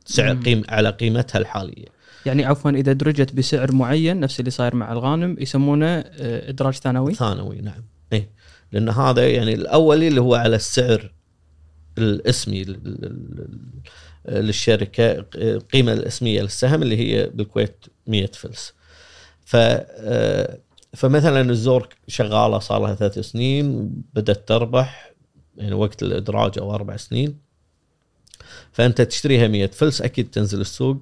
سعر قيم على قيمتها الحالية. يعني عفوا إذا درجت بسعر معين نفس اللي صاير مع الغانم يسمونه آه، إدراج ثانوي؟ ثانوي نعم. اي لأن هذا يعني الأولي اللي هو على السعر الاسمي للشركة القيمه الاسمية للسهم اللي هي بالكويت 100 فلس. ف آه، فمثلا الزور شغالة صار لها ثلاث سنين بدأت تربح يعني وقت الإدراج أو أربع سنين. فأنت تشتريها 100 فلس أكيد تنزل السوق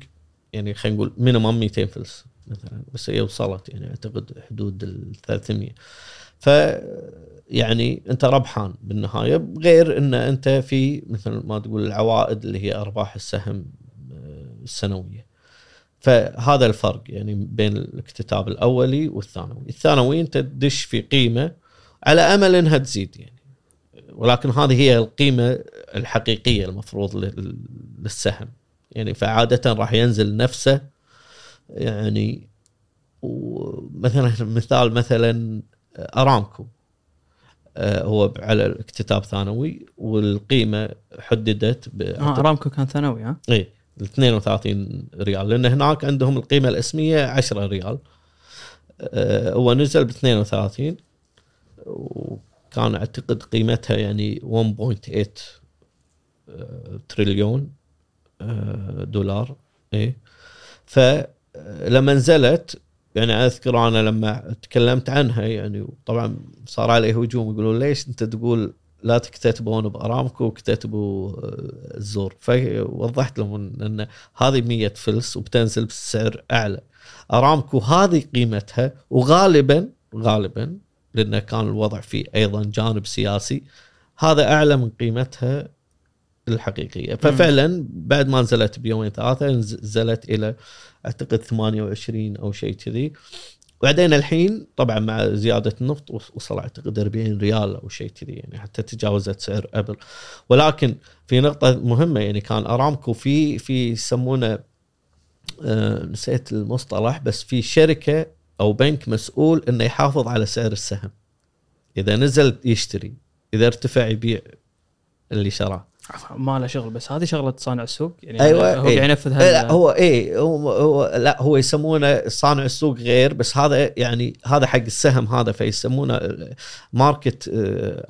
يعني خلينا نقول minimum 200 فلس مثلا. بس هي وصلت يعني أعتقد حدود ال 300 ف يعني انت ربحان بالنهاية غير إن أنت في مثل ما تقول العوائد اللي هي أرباح السهم آه، السنوية. فهذا الفرق يعني بين الاكتتاب الأولي والثانوي، الثانوي أنت تدش في قيمة على أمل إنها تزيد يعني. ولكن هذه هي القيمة الحقيقية المفروض للسهم. يعني فعادة راح ينزل نفسه يعني ومثلا مثال مثلا أرامكو. هو على الاكتتاب ثانوي والقيمة حددت آه ارامكو كان ثانوي ها؟ اي 32 ريال. لأن هناك عندهم القيمة الإسمية 10 ريال. آه، هو نزل ب 32 وكان أعتقد قيمتها يعني 1.8 آه، تريليون آه، دولار اي فلما نزلت يعني أذكر أنا لما تكلمت عنها يعني طبعا صار عليه هجوم يقولون ليش أنت تقول لا تكتتبون بأرامكو وكتتبوا آه، الزور. فوضحت لهم ان هذه 100 فلس وبتنزل بسعر أعلى. أرامكو هذه قيمتها وغالبا غالبا لأنه كان الوضع فيه أيضا جانب سياسي هذا أعلى من قيمتها الحقيقية. ففعلا بعد ما نزلت بيومين ثلاثة نزلت إلى أعتقد 28 أو شيء كذي. بعدين الحين طبعا مع زيادة النفط وصل أعتقد 40 ريال أو شيء كذي يعني حتى تجاوزت سعر ابل ولكن في نقطة مهمة يعني كان أرامكو في في يسمونه آه نسيت المصطلح بس في شركة أو بنك مسؤول إنه يحافظ على سعر السهم. إذا نزل يشتري إذا ارتفع يبيع اللي شراه. ما له شغل بس هذه شغلة صانع السوق يعني أيوة هو إيه. ينفذ لا هو اي هو, هو لا هو يسمونه صانع السوق غير بس هذا يعني هذا حق السهم هذا فيسمونه market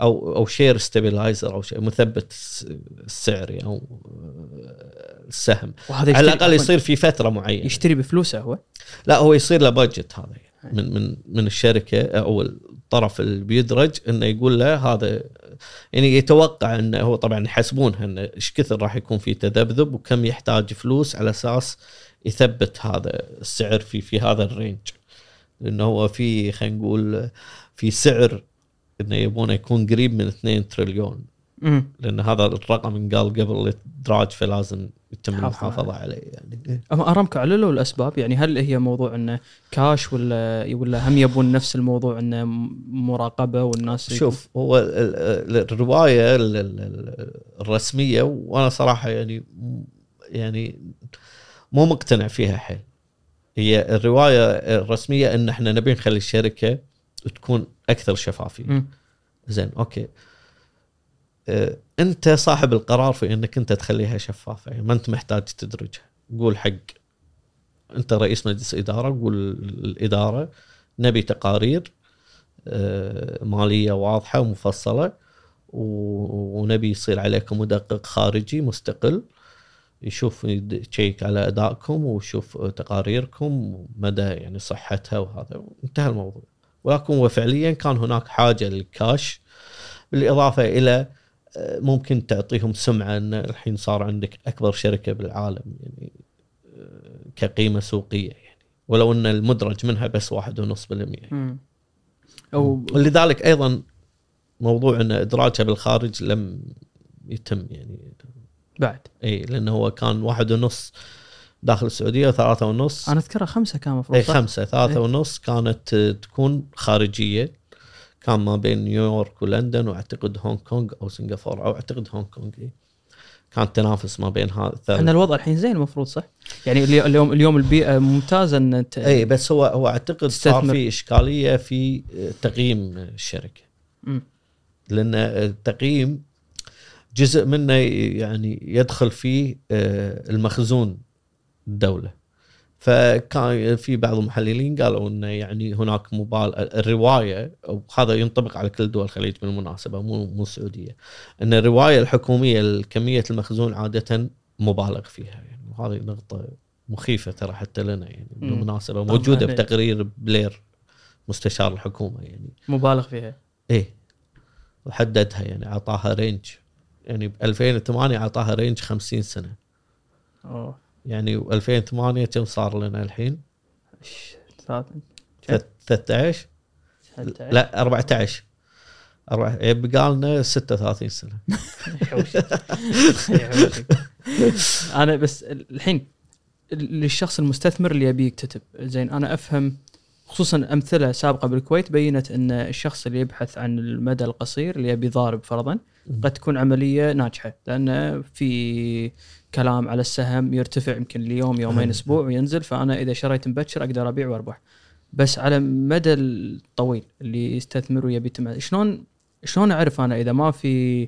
أو أو share stabilizer أو شيء مثبت السعر يعني أو السهم. وهذا على الأقل يصير في فترة معينة. يشتري بفلوسه هو؟ لا هو يصير له budget هذا يعني. من من من الشركة أو الطرف اللي بيدرج إنه يقول له هذا يعني يتوقع إنه هو طبعا يحسبونها إنه إيش كثر راح يكون في تذبذب وكم يحتاج فلوس على أساس يثبت هذا السعر في في هذا ال range. لأنه هو في خلينا نقول في سعر إنه يبونه يكون قريب من 2 تريليون. لأن هذا الرقم قال قبل الادراج فلازم يتم المحافظة عليه يعني. اما ارامكو عللوا الأسباب يعني هل هي موضوع انه كاش ولا ولا هم يبون نفس الموضوع انه مراقبة والناس شوف هو الرواية الرسمية وأنا صراحة يعني يعني مو مقتنع فيها حيل. هي الرواية الرسمية إن إحنا نبي نخلي الشركة تكون أكثر شفافية. زين أوكي. انت صاحب القرار في انك انت تخليها شفافة. يعني ما انت محتاج تدرجها. قول حق انت رئيس مجلس إدارة قول الإدارة نبي تقارير آه، مالية واضحة ومفصلة ونبي يصير عليكم مدقق خارجي مستقل يشوف يشيك على أدائكم ويشوف تقاريركم مدى يعني صحتها وهذا. انتهى الموضوع. ولكن هو فعليا كان هناك حاجة للكاش بالإضافة إلى ممكن تعطيهم سمعة أن الحين صار عندك أكبر شركة بالعالم يعني آه، كقيمة سوقية يعني. ولو أن المدرج منها بس واحد ونص بالمية. أو ولذلك أيضا موضوع أن ادراجها بالخارج لم يتم يعني. بعد. إي لأنه هو كان واحد ونص داخل السعودية وثلاثة ونص. أنا أذكرها خمسة كان المفروض إي خمسة ثلاثة إيه؟ ونص كانت تكون خارجية. كان ما بين نيويورك ولندن وأعتقد هونغ كونغ أو سنغافورة أو أعتقد هونغ كونغ كان تنافس ما بين هذا إحنا الوضع الحين زين المفروض صح؟ يعني اليوم اليوم البيئة ممتازة إن أنت اي بس هو هو أعتقد صار في إشكالية في تقييم الشركة. م. لأن التقييم جزء منه يعني يدخل فيه آه، المخزون الدولة. فكان في بعض المحللين قالوا إنه يعني هناك مبالغه الرواية وهذا ينطبق على كل دول الخليج بالمناسبه مو مو السعودية إن الرواية الحكومية كميه المخزون عادة مبالغ فيها يعني وهذه نقطة مخيفة ترى حتى لنا يعني بالمناسبه موجودة بتقرير بلير مستشار الحكومة يعني. مبالغ فيها. إيه. وحددها يعني أعطاها range يعني ب 2008 أعطاها رينج 50 سنة. اوه يعني 2008 كم صار لنا الحين؟ 13 لا 14 يبقى لنا 36 سنة. أنا بس الحين للشخص المستثمر اللي يبي يكتتب زين أنا أفهم خصوصا أمثلة سابقة بالكويت بينت أن الشخص اللي يبحث عن المدى القصير اللي يبي ضارب فرضا قد تكون عملية ناجحة لأن في كلام على السهم يرتفع يمكن اليوم يومين أسبوع وينزل فأنا إذا شريت مبكر أقدر أبيع وأربح. بس على مدى الطويل اللي يستثمر ويبي شلون شلون أعرف أنا إذا ما في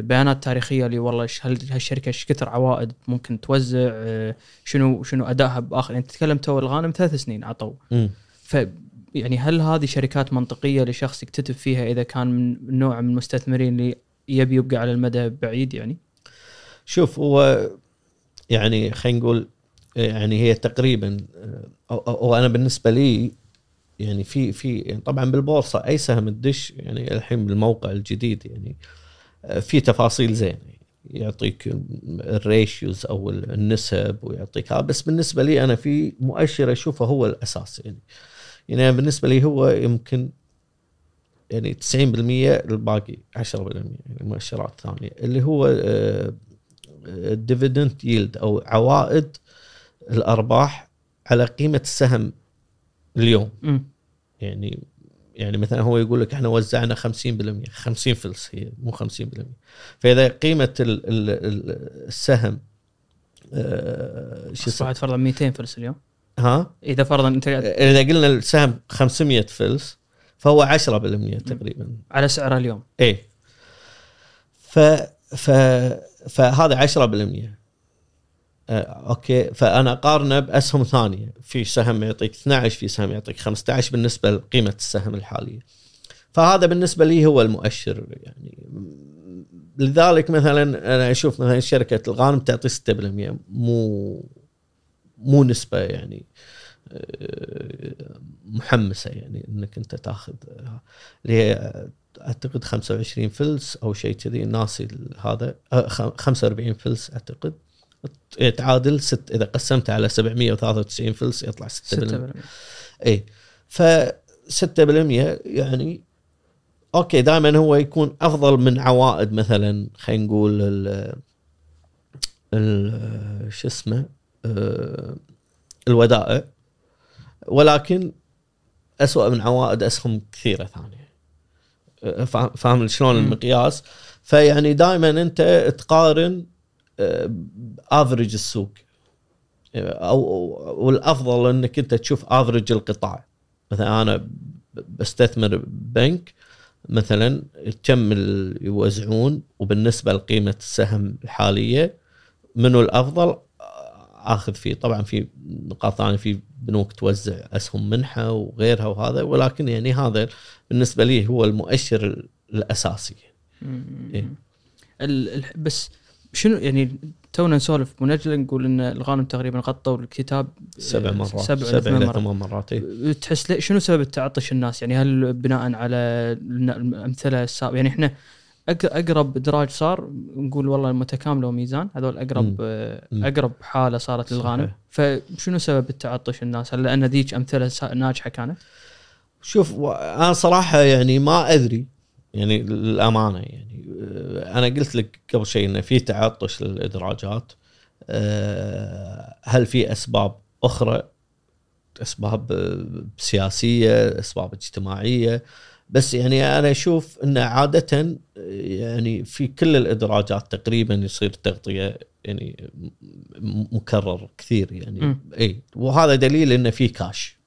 بيانات تاريخية اللي والله هل هالشركة إيش كثر عوائد ممكن توزع؟ آه، شنو شنو أدائها بآخر؟ يعني تتكلم تو الغانم ثلاث سنين عطوا. ف يعني هل هذه شركات منطقية لشخص يكتتب فيها إذا كان من نوع من المستثمرين اللي يبي يبقى على المدى بعيد يعني؟ شوف هو يعني خلينا نقول يعني هي تقريبا أو, أو أو أنا بالنسبة لي يعني في في يعني طبعا بالبورصة أي سهم تدش يعني الحين بالموقع الجديد يعني في تفاصيل زينه يعطيك الريشيوز أو النسب ويعطيك هذا. بس بالنسبة لي أنا في مؤشر أشوفه هو الأساس يعني. يعني بالنسبة لي هو يمكن يعني 90% الباقي 10% يعني مؤشرات ثانية. اللي هو ال dividend yield أو عوائد الأرباح على قيمة السهم اليوم. مم. يعني يعني مثلا هو يقول لك إحنا وزعنا 50% 50 فلس هي مو 50% فإذا قيمة ال ال ال السهم آه، شو اسمه؟ أصبحت فرضا 200 فلس اليوم. ها؟ إذا فرضا أنت إذا قلنا السهم 500 فلس فهو 10% تقريبا. على سعره اليوم. إيه. ف ف فهذا 10% آه، أوكي. فأنا أقارنه بأسهم ثانية. في سهم يعطيك 12 في سهم يعطيك 15 بالنسبة لقيمة السهم الحالية. فهذا بالنسبة لي هو المؤشر يعني. لذلك مثلا أنا أشوف مثلا شركة الغانم تعطي 6% مو مو نسبة يعني آه، محمسة يعني إنك أنت تاخذ آه، اللي هي أعتقد 25 فلس أو شيء كذي. ناسي هذا آه، خ- 45 فلس أعتقد. تعادل ست إذا قسمتها على 793 فلس يطلع 6% 6% اي ف 6% يعني okay دائما هو يكون أفضل من عوائد مثلا خلينا نقول ال ال شو اسمه آه، الودائع. ولكن أسوأ من عوائد أسهم كثيرة ثانية. آه، فا- فاهم شلون. المقياس؟ فيعني دائما أنت تقارن افرج السوق. أو والأفضل إنك أنت تشوف افرج القطاع. مثلا أنا بستثمر بنك مثلا كم يوزعون وبالنسبة لقيمة السهم الحالية منو الأفضل؟ آخذ فيه. طبعا في نقاط ثانية في بنوك توزع أسهم منحة وغيرها وهذا ولكن يعني هذا بالنسبة لي هو المؤشر الأساسي. إيه. بس شنو يعني تونا نسولف منجل نقول إن الغانم تقريبا غطوا الكتاب سبع مرات سبع سبع, إلى مرات. ثمان مرات إيه. تحس شنو سبب التعطش الناس يعني هل بناء على الأمثلة السابقة يعني إحنا أقرب إدراج صار نقول والله المتكاملة وميزان هذول. أقرب آه، مم. أقرب حالة صارت للغانم. فشنو سبب التعطش الناس هل لأن ذيك أمثلة ناجحة كانت؟ شوف أنا صراحة يعني ما أدري يعني للامانه يعني. أنا قلت لك قبل شيء إنه في تعطش للإدراجات. هل في أسباب أخرى؟ أسباب سياسية أسباب اجتماعية. بس يعني أنا أشوف انه عادة يعني في كل الإدراجات تقريبا يصير تغطيه يعني مكرر كثير يعني. اي وهذا دليل انه في كاش.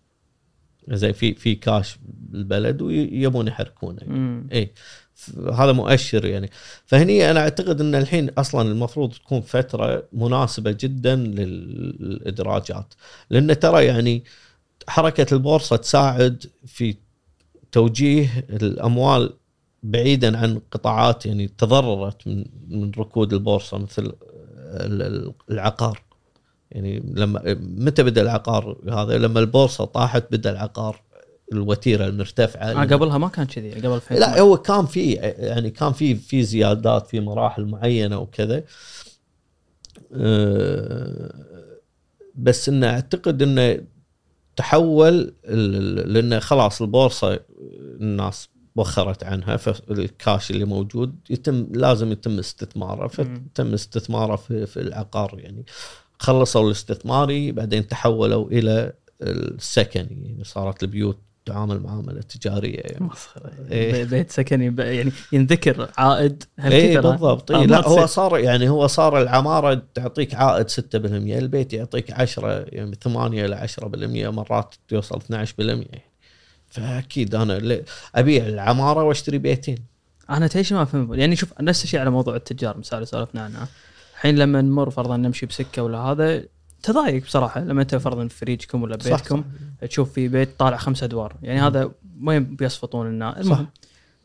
زي في في كاش بالبلد ويبون يحركونه. مم. اي هذا مؤشر يعني. فهني أنا أعتقد إن الحين أصلا المفروض تكون فترة مناسبة جدا للإدراجات. لأن ترى يعني حركة البورصة تساعد في توجيه الأموال بعيدا عن قطاعات يعني تضررت من من ركود البورصة مثل ال- ال- العقار. يعني لما متى بدأ العقار هذا؟ لما البورصة طاحت بدأ العقار الوتيرة المرتفعة. آه قبلها ما كان كذي قبل 2000 لا هو كان في يعني كان في في زيادات في مراحل معينة وكذا. أه، بس إنه أعتقد إنه تحول لأنه خلاص البورصة الناس وخرت عنها فالكاش اللي موجود يتم لازم يتم استثماره فتم استثماره في, في العقار يعني. خلصوا الاستثماري بعدين تحولوا إلى السكني يعني صارت البيوت تعامل معامله تجارية يعني. إيه. بي- بيت سكني يعني ينذكر عائد اي؟ بالضبط آه، إيه ما لا هو. صار يعني هو صار العمارة تعطيك عائد 6% البيت يعطيك 10 يعني 8 إلى 10% مرات توصل 12% يعني فأكيد أنا أبيع العمارة وأشتري بيتين أنا تعيش ما فهمت يعني شوف نفس الشيء على موضوع التجار مثال سولفنا عنها الحين لما نمر فرضا نمشي بسكة ولا هذا تضايق بصراحة لما انت فرضا في فريجكم ولا صح، بيتكم تشوف في بيت طالع خمسة أدوار. يعني هذا وين بيصفطون الناس؟ المهم.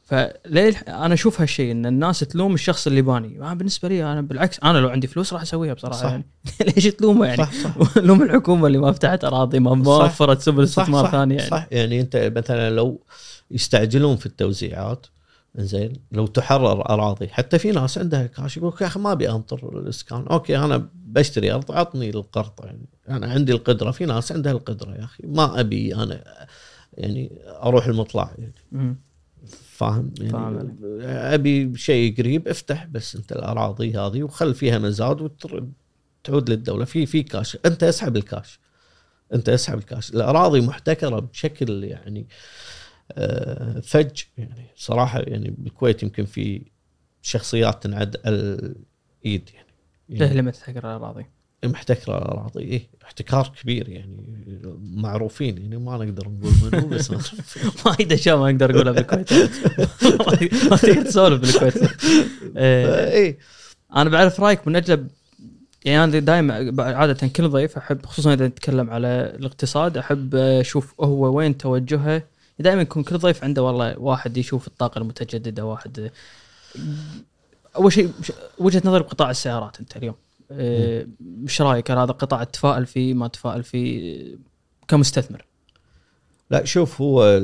فليه أنا أشوف هالشيء إن الناس تلوم الشخص اللي باني أنا بالنسبة لي أنا بالعكس أنا لو عندي فلوس راح أسويها بصراحة صح. يعني. ليش تلومه يعني؟ صح صح. لوم الحكومة اللي ما فتحت أراضي ما ما صح. وفرت سبل صح استثمار صح ثانية يعني. صح. يعني أنت مثلا لو يستعجلون في التوزيعات زين لو تحرر أراضي. حتى في ناس عندها كاش يقول يا أخي ما أبي أنطر الإسكان. okay أنا بشتري أرض عطني القرض. يعني أنا عندي القدرة. في ناس عندها القدرة يا أخي. ما أبي أنا يعني أروح المطلع يعني. فاهم؟ يعني فاهم. أبي شيء قريب افتح بس أنت الأراضي هذه وخل فيها مزاد وتعود للدولة. في في كاش أنت أسحب الكاش أنت أسحب الكاش الأراضي محتكرة بشكل يعني آه، فج يعني صراحة يعني بالكويت يمكن في شخصيات تنعد الإيد يعني, ليه يعني لما تحتكر الاراضي؟ محتكرة الاراضي إيه احتكار كبير يعني معروفين يعني ما نقدر نقول منو بس وايد أشياء ما أقدر أقولها بالكويت. ما تقدر تسولف بالكويت. آه، إيه. أنا بعرف رأيك من أجل يعني أنا دائما عادة كل ضيف أحب خصوصا إذا نتكلم على الاقتصاد أحب أشوف هو وين توجهه دائما يكون كل ضيف عنده والله واحد يشوف الطاقة المتجددة واحد أول شيء وجهة نظر بقطاع السيارات أنت اليوم. آه، إيش رأيك؟ هل هذا قطاع تتفائل فيه ما تتفائل فيه آه، كمستثمر؟ لا شوف هو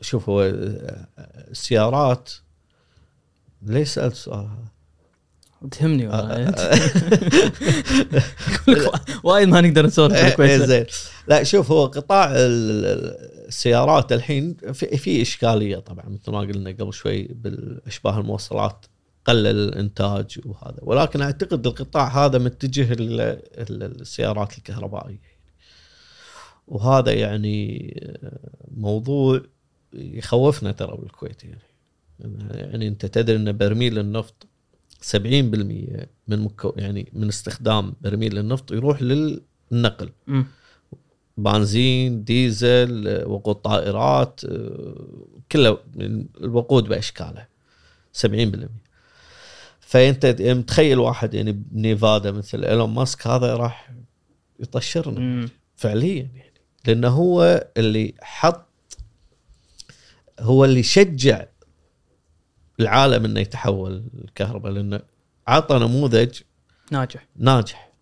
شوف هو السيارات ليش سألت هذا؟ تهمني والله لك وايد ما نقدر نسولف إيه، بالكويت زين. لا شوف هو قطاع السيارات الحين في, في إشكالية طبعا مثل ما قلنا قبل شوي بالإشباه الموصلات قلل الإنتاج وهذا. ولكن أعتقد القطاع هذا متجه للسيارات الكهربائية. وهذا يعني موضوع يخوفنا ترى بالكويت يعني. يعني أنت تدري أن برميل النفط 70% من مكو يعني من استخدام برميل النفط يروح للنقل. مم. بنزين ديزل وقود طائرات آه، كله من الوقود بأشكاله 70% فأنت متخيل واحد يعني بنيفادا مثل إيلون ماسك هذا راح يطشرنا مم. فعليا يعني. لأنه هو اللي حط هو اللي شجع العالم إنه يتحول الكهرباء لأنه عطى نموذج ناجح. ناجح.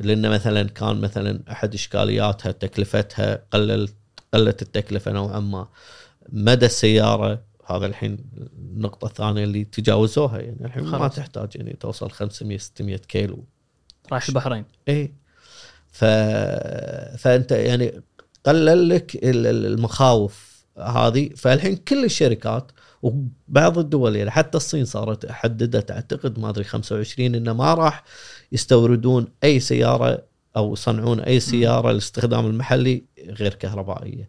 لأن مثلا كان مثلا أحد إشكالياتها تكلفتها قلل قلت التكلفة نوعا ما. مدى السيارة؟ هذا الحين النقطة الثانية اللي تجاوزوها. يعني الحين ما خلاص. تحتاج يعني توصل 500 600 كيلو. رايح البحرين. اي ف... فأنت يعني قلل لك ال- ال- المخاوف. هذه فالحين كل الشركات وبعض الدول يعني حتى الصين صارت حددت أعتقد ما أدري 25 إنه ما راح يستوردون أي سيارة أو يصنعون أي سيارة للاستخدام المحلي غير كهربائية.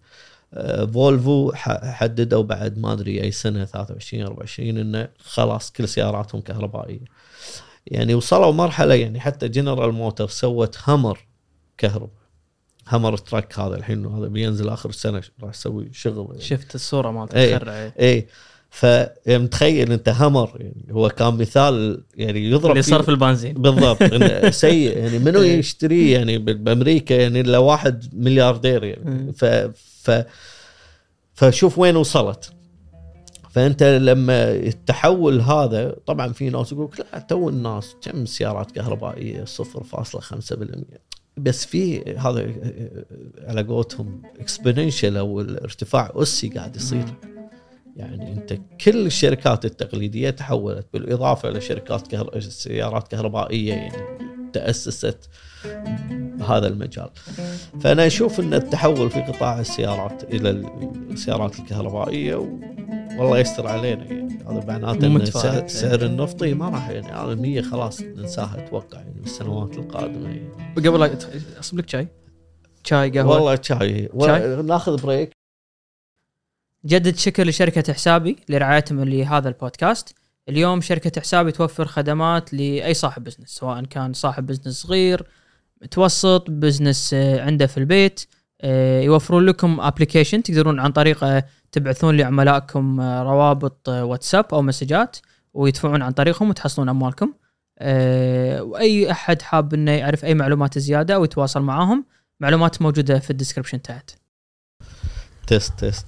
آه، فولفو حددوا بعد ما أدري أي سنة 23 24 إنه خلاص كل سياراتهم كهربائية. يعني وصلوا مرحلة يعني حتى جنرال موتور سوت همر كهرباء همر truck هذا الحين هذا بينزل آخر السنة راح يسوي شغل يعني. شفت الصورة مالت إيه. الخرع اي فمتخيل أنت همر يعني هو كان مثال يعني يضرب اللي صار في البنزين بالضبط سيء يعني منو إيه. يشتريه يعني بأمريكا يعني إلا واحد ملياردير يعني مم. ف ف فشوف وين وصلت فأنت لما التحول هذا طبعا في ناس يقول لا تو الناس كم سيارات كهربائية 0.5% بس في هذا على قولتهم exponential أو الارتفاع الأسي قاعد يصير يعني أنت كل الشركات التقليدية تحولت بالإضافة إلى شركات كهر... سيارات كهربائية يعني تأسست بهذا المجال. فأنا أشوف إن التحول في قطاع السيارات إلى السيارات الكهربائية. والله يستر علينا يعني. هذا معناته ان. سعر, سعر النفطي ما راح يعني. هذا 100 خلاص ننساها أتوقع يعني بالسنوات القادمة يعني. قبل لا أصب لك شاي؟ شاي قهوة؟ والله شاي. ولا- ناخذ بريك جدد شكر لشركة حسابي لرعايتهم لهذا البودكاست. اليوم شركة حسابي توفر خدمات لأي صاحب business سواء كان صاحب business صغير متوسط business آه، عنده في البيت آه، يوفرون لكم application تقدرون عن طريقه تبعثون لعملائكم آه، روابط آه، واتساب أو مسجات ويدفعون عن طريقهم وتحصلون أموالكم. آه، وأي أحد حاب إنه يعرف أي معلومات زيادة أو يتواصل معاهم معلومات موجودة في ال description تحت. test test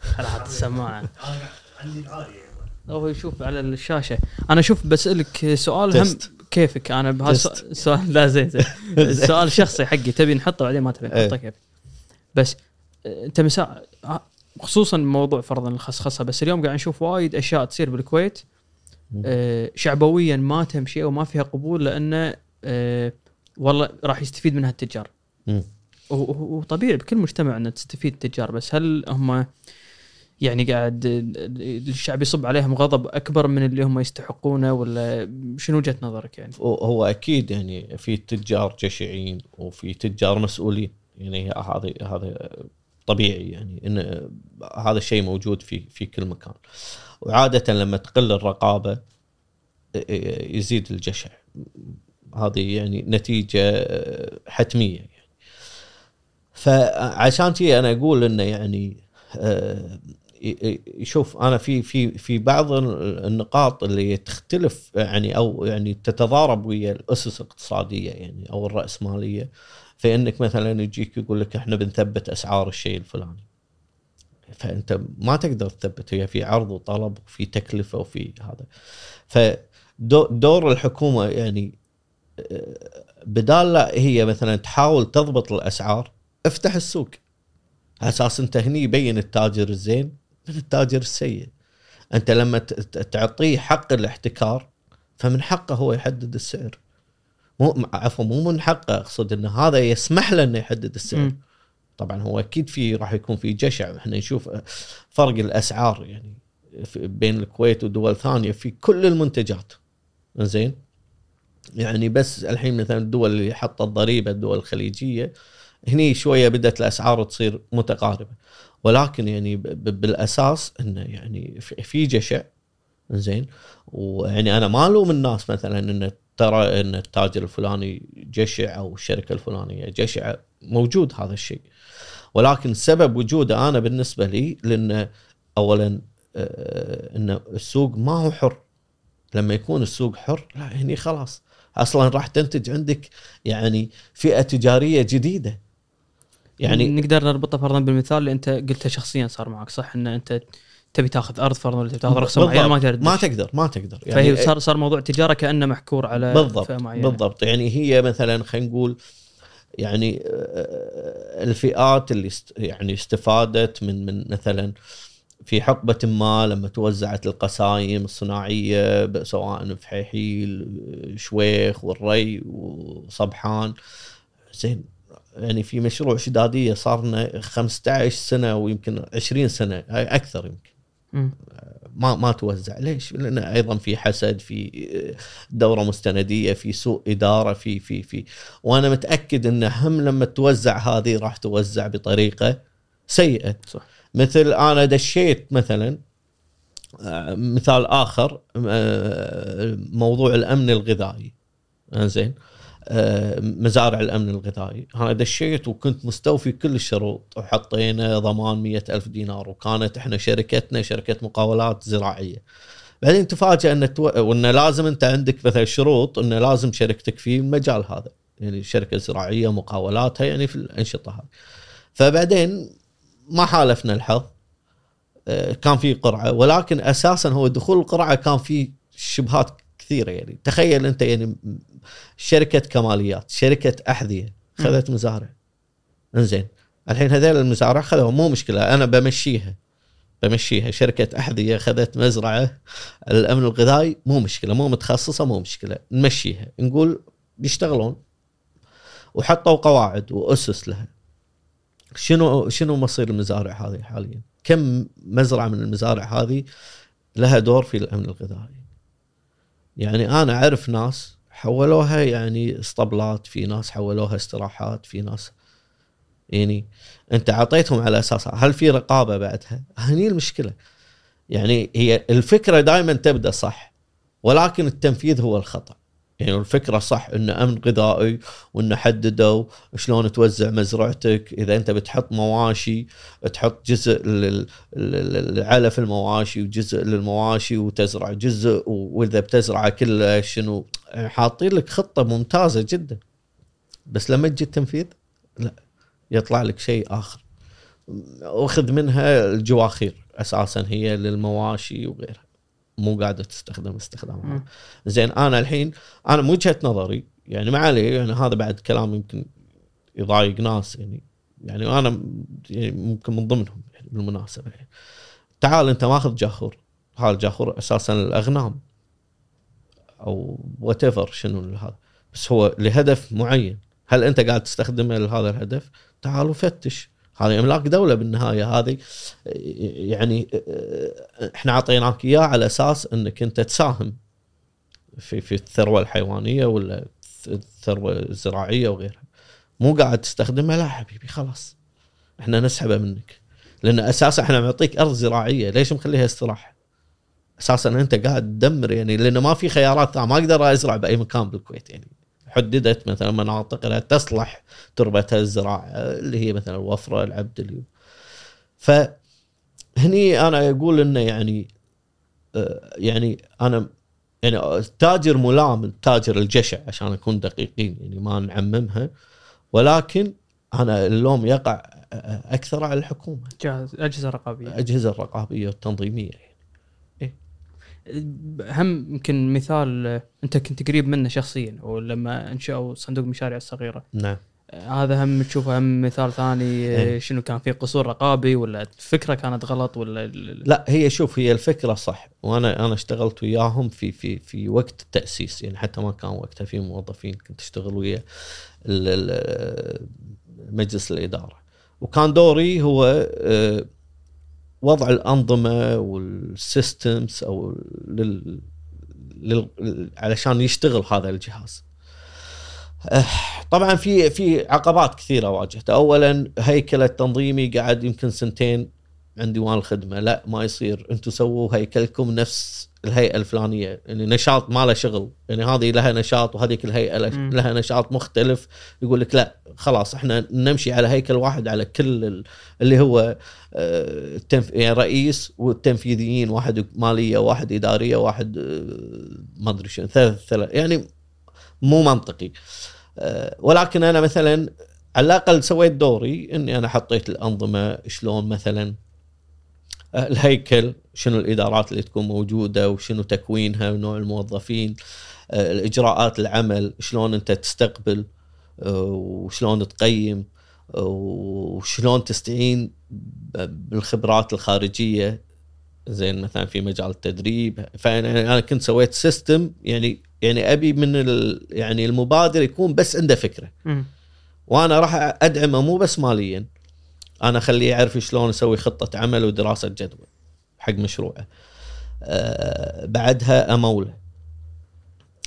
خل أحط السماعه عندي هو يشوف على الشاشة. أنا أشوف بسألك سؤال هم تست. كيفك؟ أنا بهذا تست. السؤال لا زين زين. السؤال شخصي حقي. تبي نحطه بعدين ما تبي. إيه. نحطه كيف بس آه، أنت مسا آه، خصوصا موضوع فرضا الخصخصه بس اليوم قاعد نشوف وايد أشياء تصير بالكويت. آه، شعبويا ما تمشي وما فيها قبول لأنه آه، والله راح يستفيد منها التجار. وطبيعي بكل مجتمع ان تستفيد التجار بس هل هم يعني قاعد الشعب يصب عليهم غضب أكبر من اللي هم يستحقونه ولا شنو وجهة نظرك يعني؟ هو أكيد يعني في تجار جشعين وفي تجار مسؤولين. يعني هذا هذا طبيعي يعني إن هذا الشيء موجود في في كل مكان. وعادة لما تقل الرقابة يزيد الجشع. هذه يعني نتيجة حتمية يعني. فعشان تي أنا أقول إنه يعني آه، شوف أنا في في في بعض النقاط اللي تختلف يعني أو يعني تتضارب ويا الأسس الاقتصادية يعني أو الرأسمالية. في إنك مثلا يجيك يقول لك إحنا بنثبت أسعار الشيء الفلاني. فأنت ما تقدر تثبت هي في عرض وطلب وفي تكلفة وفي هذا. فدور الحكومة يعني بدال لا هي مثلا تحاول تضبط الأسعار افتح السوق. أساس أنت هني يبين التاجر الزين من التاجر السيء. أنت لما تعطيه حق الاحتكار فمن حقه هو يحدد السعر. مو عفوا مو من حقه اقصد إن هذا يسمح له إنه يحدد السعر. مم. طبعا هو أكيد في راح يكون في جشع. إحنا نشوف فرق الأسعار يعني بين الكويت ودول ثانية في كل المنتجات. زين يعني بس الحين مثلا الدول اللي حطت ضريبة الدول الخليجية هني شوية بدأت الأسعار تصير متقاربة. ولكن يعني بالأساس إنه يعني في جشع. زين. ويعني أنا ما ألوم الناس مثلا إن ترى إن التاجر الفلاني جشع أو الشركة الفلانية جشع موجود هذا الشيء. ولكن سبب وجوده أنا بالنسبة لي لأن اولا آه، إن السوق ما هو حر. لما يكون السوق حر لا هني خلاص. أصلا راح تنتج عندك يعني فئة تجارية جديدة. يعني نقدر نربطه فرضا بالمثال اللي أنت قلته شخصيا صار معك صح؟ إن أنت تبي تاخذ أرض فرضا ولا تبي تاخذ رخصة معينة؟ ما تقدر ما. تقدر ما تقدر. فهي صار صار موضوع تجاره كأنه محكور على بالضبط بالضبط. يعني هي مثلا خلينا نقول يعني آه، الفئات اللي يعني استفادت من من مثلا في حقبة ما لما توزعت القسايم الصناعية سواء في حيحيل شويخ والري وصبحان. زين. يعني في مشروع شدادية صار لنا 15 سنة ويمكن 20 سنة هاي أكثر يمكن. ما ما توزع. ليش؟ لأن أيضا في حسد في دورة مستندية في سوء إدارة في في في. وأنا متأكد إن هم لما توزع هذه راح توزع بطريقة سيئة. صح. مثل أنا دشيت مثلا آه، مثال آخر آه، موضوع الأمن الغذائي. زين مزارع الأمن الغذائي. أنا دشيت وكنت مستوفي كل الشروط وحطينا ضمان مية ألف دينار وكانت إحنا شركتنا شركة مقاولات زراعية. بعدين تفاجئ إن تو... وإن لازم أنت عندك مثلا شروط انه لازم شركتك في المجال هذا. يعني شركة زراعية مقاولاتها يعني في الأنشطة هذه. فبعدين ما حالفنا الحظ. آه، كان في قرعة. ولكن أساسا هو دخول القرعة كان في شبهات كثيرة يعني. تخيل أنت يعني شركة كماليات شركة أحذية خذت مزارع. إنزين الحين هذول المزارع خذوا مو مشكلة أنا بمشيها بمشيها. شركة أحذية خذت مزرعة الأمن الغذائي مو مشكلة مو متخصصة مو مشكلة. نمشيها نقول بيشتغلون وحطوا قواعد وأسس لها. شنو شنو مصير المزارع هذه حاليا؟ كم مزرعة من المزارع هذه لها دور في الأمن الغذائي؟ يعني أنا أعرف ناس حولوها يعني اسطبلات، في ناس حولوها استراحات، في ناس يعني أنت أعطيتهم على أساس هل في رقابة بعدها؟ هني المشكلة. يعني هي الفكرة دائما تبدأ صح ولكن التنفيذ هو الخطأ. يعني الفكرة صح إنه أمن غذائي وإنه حددوا شلون توزع مزرعتك. إذا أنت بتحط مواشي تحط جزء لل- لل- لعلف المواشي وجزء للمواشي وتزرع جزء وإذا بتزرعه كله شنو يعني حاطين لك خطة ممتازة جدا. بس لما تجي التنفيذ لا يطلع لك شيء آخر. واخذ منها الجواخير أساسا هي للمواشي وغيرها. مو قاعدة تستخدم استخدام هذا. مم. زين أنا الحين أنا من وجهه نظري يعني ما عليه يعني هذا بعد كلام يمكن يضايق ناس يعني يعني أنا يعني ممكن من ضمنهم يعني بالمناسبة يعني. تعال أنت ماخذ جاخور هذا الجاخور أساسا الأغنام أو وات ايفر شنو هذا بس هو لهدف معين هل أنت قاعد تستخدمه لهذا الهدف؟ تعال وفتش هذه املاك دولة بالنهاية. هذه يعني إحنا أعطيناك اياه على أساس إنك أنت تساهم في في الثروة الحيوانية ولا الثروة الزراعية وغيرها. مو قاعد تستخدمها. لا حبيبي خلاص. إحنا نسحبه منك. لأن أساسا إحنا معطيك أرض زراعية. ليش مخليها استراحة؟ أساسا أنت قاعد تدمر يعني لأنه ما في خيارات ما أقدر أزرع بأي مكان بالكويت يعني. حددت مثلا مناطق انها تصلح تربتها الزراعة اللي هي مثلا الوفرة العبد اللي فهني أنا أقول إنه يعني آه، يعني أنا يعني التاجر ملام التاجر الجشع عشان نكون دقيقين يعني ما نعممها. ولكن أنا اللوم يقع أكثر على الحكومة. جهاز أجهزة رقابية. الاجهزه الرقابيه والتنظيميه هم يمكن مثال انت كنت قريب منه شخصيا ولما انشأوا صندوق المشاريع الصغيره نعم. آه، هذا هم تشوفه هم مثال ثاني آه، إيه. شنو كان في قصور رقابي ولا الفكرة كانت غلط ولا لا هي شوف هي الفكرة صح. وأنا أنا اشتغلت وياهم في في في وقت التاسيس يعني حتى ما كان وقتها في موظفين كنت اشتغل ويا مجلس الإدارة. وكان دوري هو آه، وضع الأنظمة والسيستمز أو لل لل علشان يشتغل هذا الجهاز. آه، طبعا في في عقبات كثيرة واجهتها، اولا هيكل التنظيمي قعد يمكن سنتين عند ديوان الخدمة، لا ما يصير. أنتم سووا هيكلكم نفس الهيئة الفلانية، يعني نشاط ما له شغل، يعني هذه لها نشاط وهذيك الهيئة. لها نشاط مختلف، يقول لك لا خلاص إحنا نمشي على هيكل واحد على كل ال- اللي هو آه، التنف... يعني رئيس والتنفيذيين واحد مالية واحد إدارية واحد آه، ما أدري شنو ثلاث ثلاث يعني مو منطقي. آه، ولكن أنا مثلا على الأقل سويت دوري إني أنا حطيت الأنظمة شلون مثلا الهيكل شنو الإدارات اللي تكون موجودة وشنو تكوينها ونوع الموظفين آه، الإجراءات العمل شلون أنت تستقبل آه، وشلون تقيم آه، وشلون تستعين بالخبرات الخارجية. زين مثلا في مجال التدريب. فأنا أنا كنت سويت system يعني يعني أبي من يعني المبادر يكون بس عنده فكرة. وأنا راح أدعمه مو بس ماليا. أنا أخليه يعرف شلون يسوي خطة عمل ودراسة جدوى. حق مشروعه. أه بعدها اموله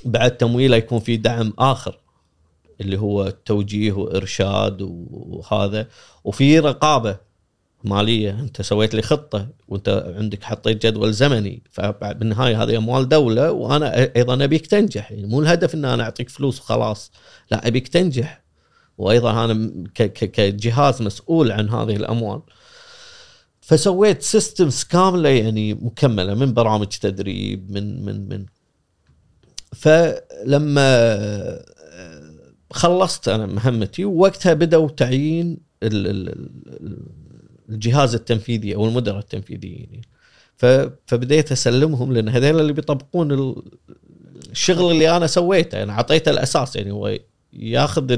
بعد تمويله يكون في دعم آخر اللي هو توجيه وإرشاد وهذا. وفي رقابة مالية أنت سويت لي خطة وأنت عندك حطيت جدول زمني. فبالنهاية هذه أموال دولة وأنا أيضا أبيك تنجح. يعني مو الهدف إن أنا أعطيك فلوس وخلاص لا أبيك تنجح. وأيضا أنا كجهاز مسؤول عن هذه الأموال. فسويت سيستمز كاملة يعني مكملة من برامج تدريب من من من. فلما آه، خلصت أنا مهمتي ووقتها بدأوا تعيين ال- ال- ال- الجهاز التنفيذي أو المدراء التنفيذيين. يعني. فبديت أسلمهم لأن هذول اللي بيطبقون ال- الشغل اللي أنا سويته. أنا أعطيته الأساس يعني هو ياخذ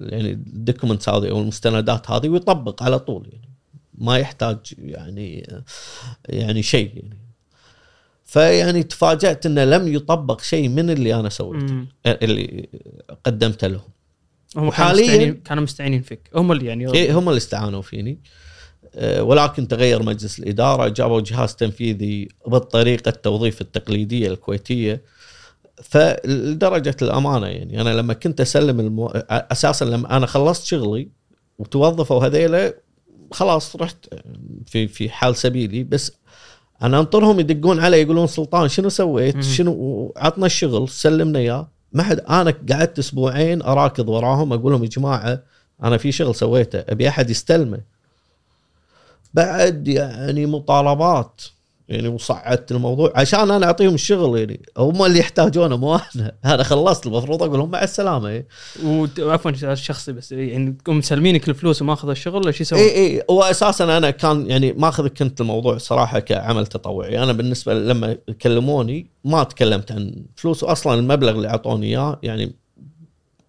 يعني الدوكيومنتس هذه أو المستندات هذه ويطبق على طول يعني. ما يحتاج يعني يعني شيء يعني. فيعني تفاجأت إنه لم يطبق شيء من اللي أنا سويته مم. اللي قدمته لهم. هم مستعينين كانوا مستعينين فيك. هم اللي يعني إيه هم اللي استعانوا فيني. آه، ولكن تغير مجلس الإدارة جابوا جهاز تنفيذي بالطريقة التوظيف التقليدية الكويتية. فلدرجة الأمانة يعني أنا لما كنت أسلم المو... أساسا لما أنا خلصت شغلي وتوظفوا هذيلا خلاص رحت في في حال سبيلي. بس أنا أنطرهم يدقون علي يقولون سلطان شنو سويت؟ مم. شنو؟ عطنا الشغل سلمنا إياه. ما حد أنا قعدت أسبوعين أراكض وراهم أقول لهم يا جماعة أنا في شغل سويته أبي أحد يستلمه. بعد يعني مطالبات. يعني وصعدت الموضوع عشان أنا أعطيهم الشغل يعني. هم اللي يحتاجونه مو أنا. أنا خلصت المفروض أقول لهم مع السلامة. إيه. وعفوا سؤال شخصي بس يعني تقوم مسلمينك الفلوس وماخذ الشغل ولا شو يسوي؟ اي اي هو أساسا أنا كان يعني ماخذ كنت الموضوع صراحة كعمل تطوعي. أنا بالنسبة لما كلموني ما تكلمت عن فلوس واصلا المبلغ اللي أعطوني إياه يعني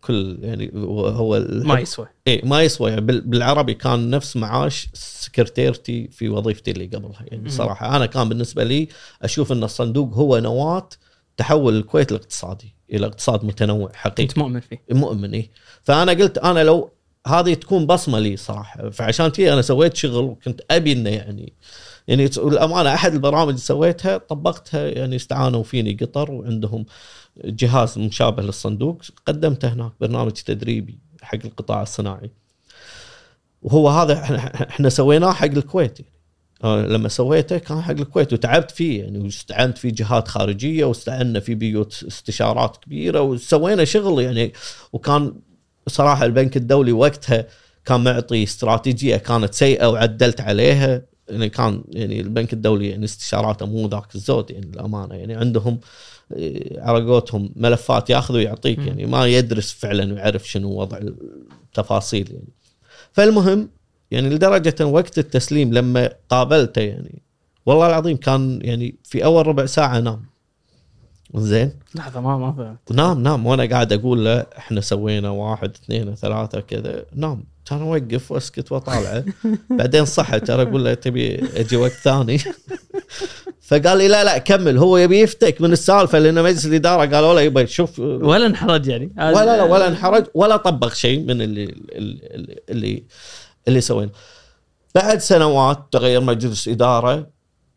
كل يعني هو ما يسوى اي ما يسوى يعني بال- بالعربي كان نفس معاش سكرتيرتي في وظيفتي اللي قبلها. يعني. صراحة أنا كان بالنسبة لي أشوف إن الصندوق هو نواة تحول الكويت الاقتصادي إلى اقتصاد متنوع حقيقي. كنت مؤمن فيه. مؤمن إيه. فأنا قلت أنا لو هذه تكون بصمة لي صراحة. فعشان كذا أنا سويت شغل وكنت أبي إنه يعني يعني الامانه أحد البرامج اللي سويتها طبقتها يعني استعانوا فيني قطر وعندهم جهاز مشابه للصندوق قدمته هناك برنامج تدريبي حق القطاع الصناعي. وهو هذا إحنا سويناه حق الكويت يعني. آه، لما سويته كان حق الكويت وتعبت فيه يعني واستعنت في جهات خارجية واستعنا في بيوت استشارات كبيرة وسوينا شغل يعني. وكان صراحة البنك الدولي وقتها كان معطي استراتيجية كانت سيئة وعدلت عليها. يعني كان يعني البنك الدولي يعني استشاراته مو ذاك الزود يعني الأمانة. يعني عندهم آه، على قولتهم ملفات ياخذ ويعطيك. يعني ما يدرس فعلا ويعرف شنو وضع التفاصيل يعني. فالمهم يعني لدرجة وقت التسليم لما قابلته يعني والله العظيم كان يعني في أول ربع ساعة نام. زين؟ لحظة ما ما فهمت. نام نام. وأنا قاعد أقول له إحنا سوينا واحد اثنين ثلاثة كذا. نام. كان اوقف واسكت واطالعه بعدين صحى ترى أقول له تبي أجي وقت ثاني. فقال لي لا لا كمل. هو يبي يفتك من السالفة لأن مجلس الإدارة قالوا له يبا شوف. ولا انحرج يعني. ولا لا ولا انحرج ولا طبق شيء من اللي اللي اللي, اللي سويناه بعد سنوات تغير مجلس إدارة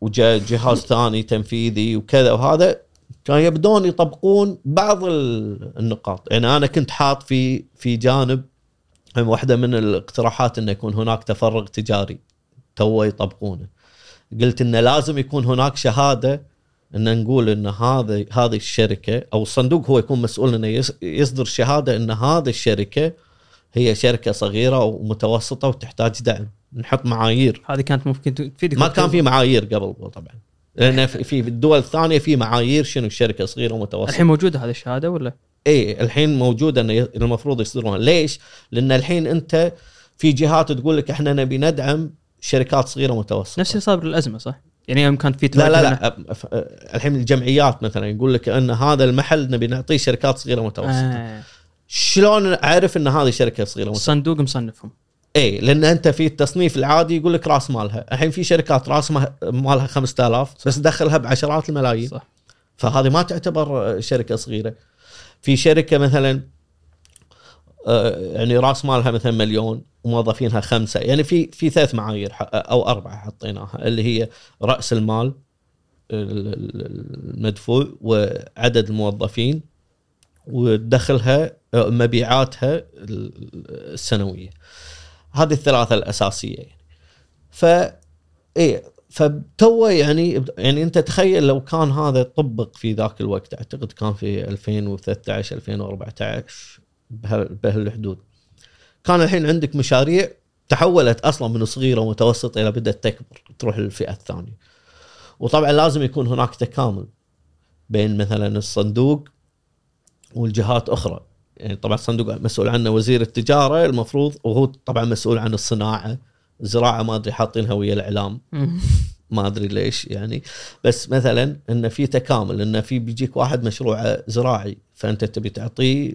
وجاء جهاز ثاني تنفيذي وكذا وهذا كانوا يبدون يطبقون بعض ال- النقاط. يعني أنا كنت حاط في في جانب واحدة من الاقتراحات إنه يكون هناك تفرغ تجاري. تو يطبقونه. قلت إنه لازم يكون هناك شهادة إن نقول إن هذا هذه الشركة أو الصندوق هو يكون مسؤول إنه يصدر شهادة إن هذه الشركة هي شركة صغيرة ومتوسطة وتحتاج دعم. نحط معايير. هذه كانت ممكن تفيدك ما كان في معايير قبل طبعا. لأن في في الدول الثانية في معايير شنو الشركة صغيرة ومتوسطة. الحين موجودة هذه الشهادة ولا؟ اي الحين موجوده انه المفروض يصدرونها ليش؟ لأن الحين أنت في جهات تقول لك إحنا نبي ندعم شركات صغيرة ومتوسطة نفس اللي صار بالازمه صح؟ يعني يوم كانت في لا لا لا الحين الجمعيات مثلا يقول لك إن هذا المحل نبي نعطيه شركات صغيرة ومتوسطة آه. شلون أعرف إن هذه شركة صغيرة ومتوسطة؟ الصندوق مصنفهم اي لأن أنت في التصنيف العادي يقول لك راس مالها، الحين في شركات راس مالها 5000 بس دخلها بعشرات الملايين صح فهذه ما تعتبر شركة صغيرة. في شركة مثلا آه، يعني راس مالها مثلا مليون وموظفينها خمسة، يعني في في ثلاث معايير أو أربعة حطيناها اللي هي رأس المال ال- ال- المدفوع وعدد الموظفين ودخلها آه، مبيعاتها ال- السنوية. هذه الثلاثة الأساسية يعني. ف إيه فتو يعني يعني انت تخيل لو كان هذا طبق في ذاك الوقت أعتقد كان في 2013 2014 بهال- بهالحدود. كان الحين عندك مشاريع تحولت أصلا من صغيرة ومتوسطة إلى بدأت تكبر تروح للفئة الثانية. وطبعا لازم يكون هناك تكامل بين مثلا الصندوق والجهات أخرى. يعني طبعا الصندوق مسؤول عنه وزير التجارة المفروض وهو طبعا مسؤول عن الصناعة. الزراعه ما أدري حاطينها ويا الإعلام. ما أدري ليش يعني. بس مثلا انه في تكامل انه في بيجيك واحد مشروع زراعي فأنت تبي تعطيه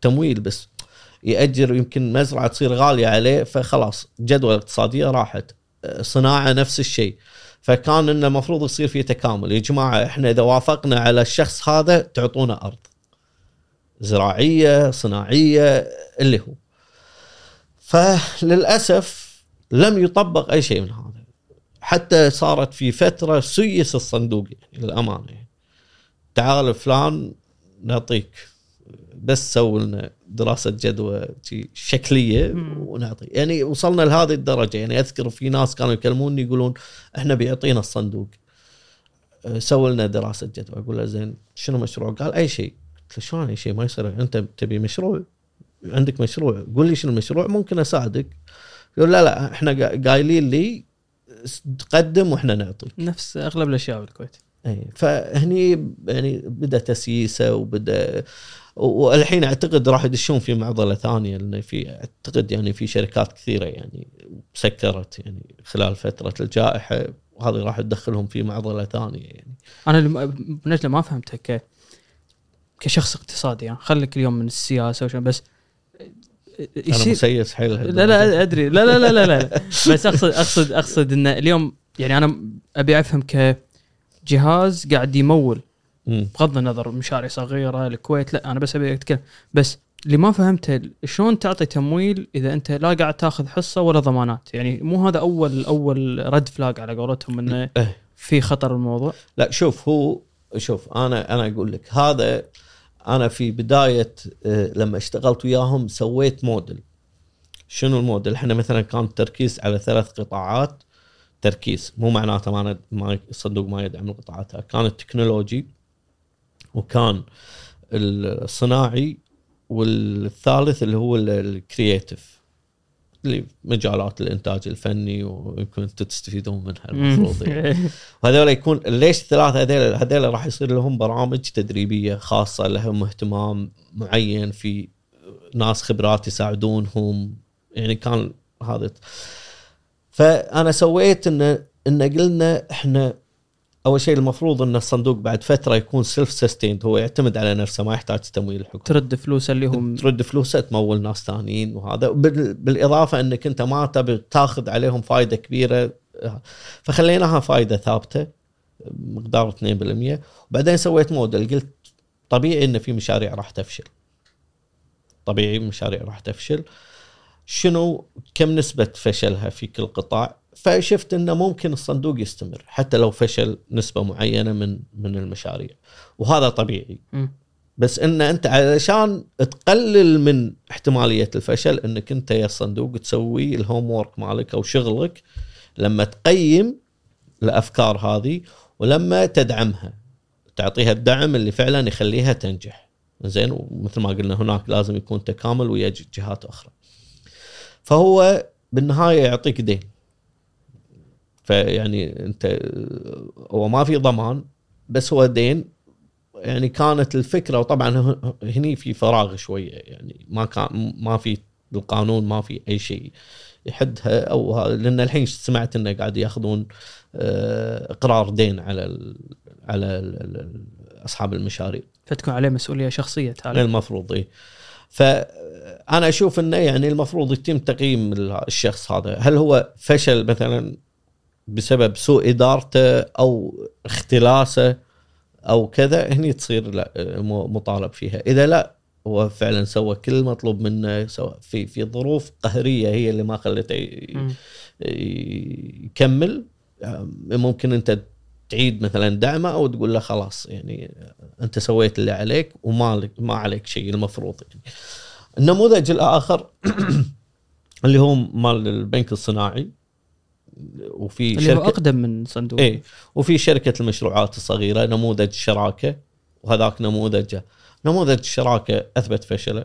تمويل بس يأجر يمكن مزرعة تصير غالية عليه فخلاص الجدوى الاقتصاديه راحت. صناعة نفس الشيء. فكان إنه المفروض يصير في تكامل. يا جماعة إحنا إذا وافقنا على الشخص هذا تعطونا أرض. زراعية صناعية اللي هو. فللأسف لم يطبق أي شيء من هذا. حتى صارت في فترة سيس الصندوق يعني للأمانة. يعني. تعال فلان نعطيك بس سووا لنا دراسة جدوى شكلية. ونعطي. يعني وصلنا لهذه الدرجة. يعني أذكر في ناس كانوا يكلموني يقولون إحنا بيعطينا الصندوق. أه، سووا لنا دراسة جدوى. أقول له زين شنو مشروع؟ قال أي شيء. قلت له شلون أي شيء؟ ما يصير. أنت تبي مشروع؟ عندك مشروع؟ قول لي شنو المشروع؟ ممكن أساعدك. يقول لا لا إحنا قا- قايلين لي تقدم وإحنا نعطيك. نفس أغلب الأشياء بالكويت. اي فهني يعني بدأ تسييسه وبدأ والحين أعتقد راح يدشون في معضلة ثانية لأن في أعتقد يعني في شركات كثيرة يعني سكرت يعني خلال فترة الجائحة وهذه راح تدخلهم في معضلة ثانية يعني. أنا بنجلة ما فهمتها ك كشخص اقتصادي يعني. خليك اليوم من السياسة وشو بس أنا مسيس حيل لا لا أدري لا لا لا لا, لا. بس اقصد اقصد أقصد إن اليوم يعني أنا أبي أفهم كجهاز قاعد يمول. بغض النظر مشاريع صغيرة الكويت لا أنا بس أبي أتكلم بس اللي ما فهمته شلون تعطي تمويل إذا أنت لا قاعد تاخذ حصة ولا ضمانات يعني مو هذا اول أول رد فلاج على قولتهم إنه إيه. في خطر الموضوع لا شوف هو شوف أنا أنا أقول لك هذا أنا في بداية آه، لما اشتغلت وياهم سويت موديل. شنو الموديل؟ إحنا مثلا كان التركيز على ثلاث قطاعات. تركيز مو معناته ما ند- ما الصندوق ما يدعم القطاعات كان التكنولوجي وكان الصناعي والثالث اللي هو ال- ال creative. اللي مجالات الإنتاج الفني ويمكن أنتم تستفيدون منها المفروض يعني. وهذول يكون ليش الثلاثه هذول هذول راح يصير لهم برامج تدريبية خاصة لهم اهتمام معين في ناس خبرات يساعدونهم. يعني كان هذا. فأنا سويت ان إن قلنا إحنا أول شيء المفروض إن الصندوق بعد فترة يكون self sustained هو يعتمد على نفسه ما يحتاج تمويل الحكومة ترد فلوس اللي هم ترد فلوسه تمول ناس ثانيين وهذا. بال- بالإضافة إنك أنت ما تبي تاخذ عليهم فائده كبيرة فخليناها فائده ثابتة مقدار 2% وبعدين سويت موديل قلت طبيعي إن في مشاريع راح تفشل. طبيعي مشاريع راح تفشل. شنو كم نسبة فشلها في كل قطاع؟ فشفت إنه ممكن الصندوق يستمر حتى لو فشل نسبة معينة من من المشاريع. وهذا طبيعي. بس إن أنت علشان تقلل من احتمالية الفشل إنك أنت يا الصندوق تسوي الهوم وورك مالك أو شغلك لما تقيم الأفكار هذه ولما تدعمها. تعطيها الدعم اللي فعلا يخليها تنجح. زين ومثل ما قلنا هناك لازم يكون تكامل ويا جهات أخرى. فهو بالنهاية يعطيك دين. فيعني انت هو ما في ضمان بس هو دين. يعني كانت الفكرة وطبعا هني في فراغ شوية يعني ما كان ما في بالقانون ما في أي شيء يحدها أو لأن الحين سمعت إنه قاعد يأخذون آه، إقرار دين على ال على ال أصحاب المشاريع. فتكون عليه مسؤولية شخصية تعالى المفروض اي فانا أشوف إنه يعني المفروض يتم تقييم الشخص هذا. هل هو فشل مثلا بسبب سوء إدارته أو اختلاسه أو كذا هني تصير لا مطالب فيها إذا لا هو فعلا سوى كل المطلوب منه سوى في في ظروف قهرية هي اللي ما خلته. يكمل ممكن أنت تعيد مثلا دعمه أو تقول له خلاص يعني أنت سويت اللي عليك وما لك ما عليك شيء المفروض يعني. النموذج الآخر اللي هو مال البنك الصناعي وفي اللي هو شركه أقدم من صندوق إيه وفي شركة المشروعات الصغيرة نموذج شراكة وهذاك نموذج نموذج الشراكه أثبت فشله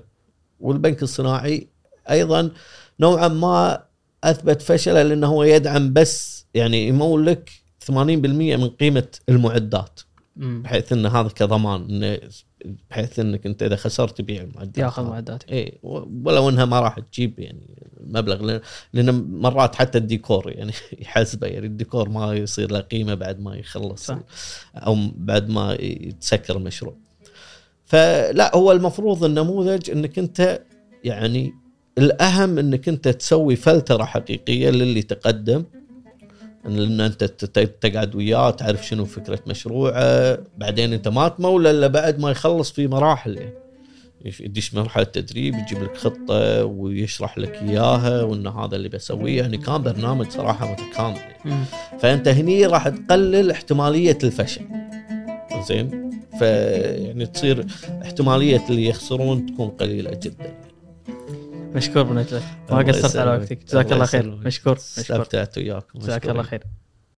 والبنك الصناعي أيضا نوعا ما أثبت فشله لأنه هو يدعم بس يعني يمول لك 80% من قيمة المعدات. بحيث إن هذا كضمان إنه بحيث إنك أنت إذا خسرت تبيع المعدات ياخذ هذه. معدات اي ولو إنها ما راح تجيب يعني مبلغ لأن, لأن مرات حتى الديكور يعني يحسبه يعني الديكور ما يصير له قيمة بعد ما يخلص صح. أو بعد ما يتسكر المشروع. فلا هو المفروض النموذج إنك أنت يعني الأهم إنك أنت تسوي فلترة حقيقية للي تقدم لأن أنت تقعد وياه تعرف شنو فكرة مشروعه. بعدين أنت ما تمول إلا بعد ما يخلص في مراحل. يدش مرحلة تدريب يجيب لك خطة ويشرح لك إياها وإن هذا اللي بسويه. يعني كان برنامج صراحة متكامل. يعني. فأنت هني راح تقلل احتمالية الفشل. زين؟ فيعني تصير احتمالية اللي يخسرون تكون قليلة جدا. مشكور بنجله ما قصرت على. وقتك. جزاك الله خير. مشكور. استمتعت وياكم. جزاك. الله خير.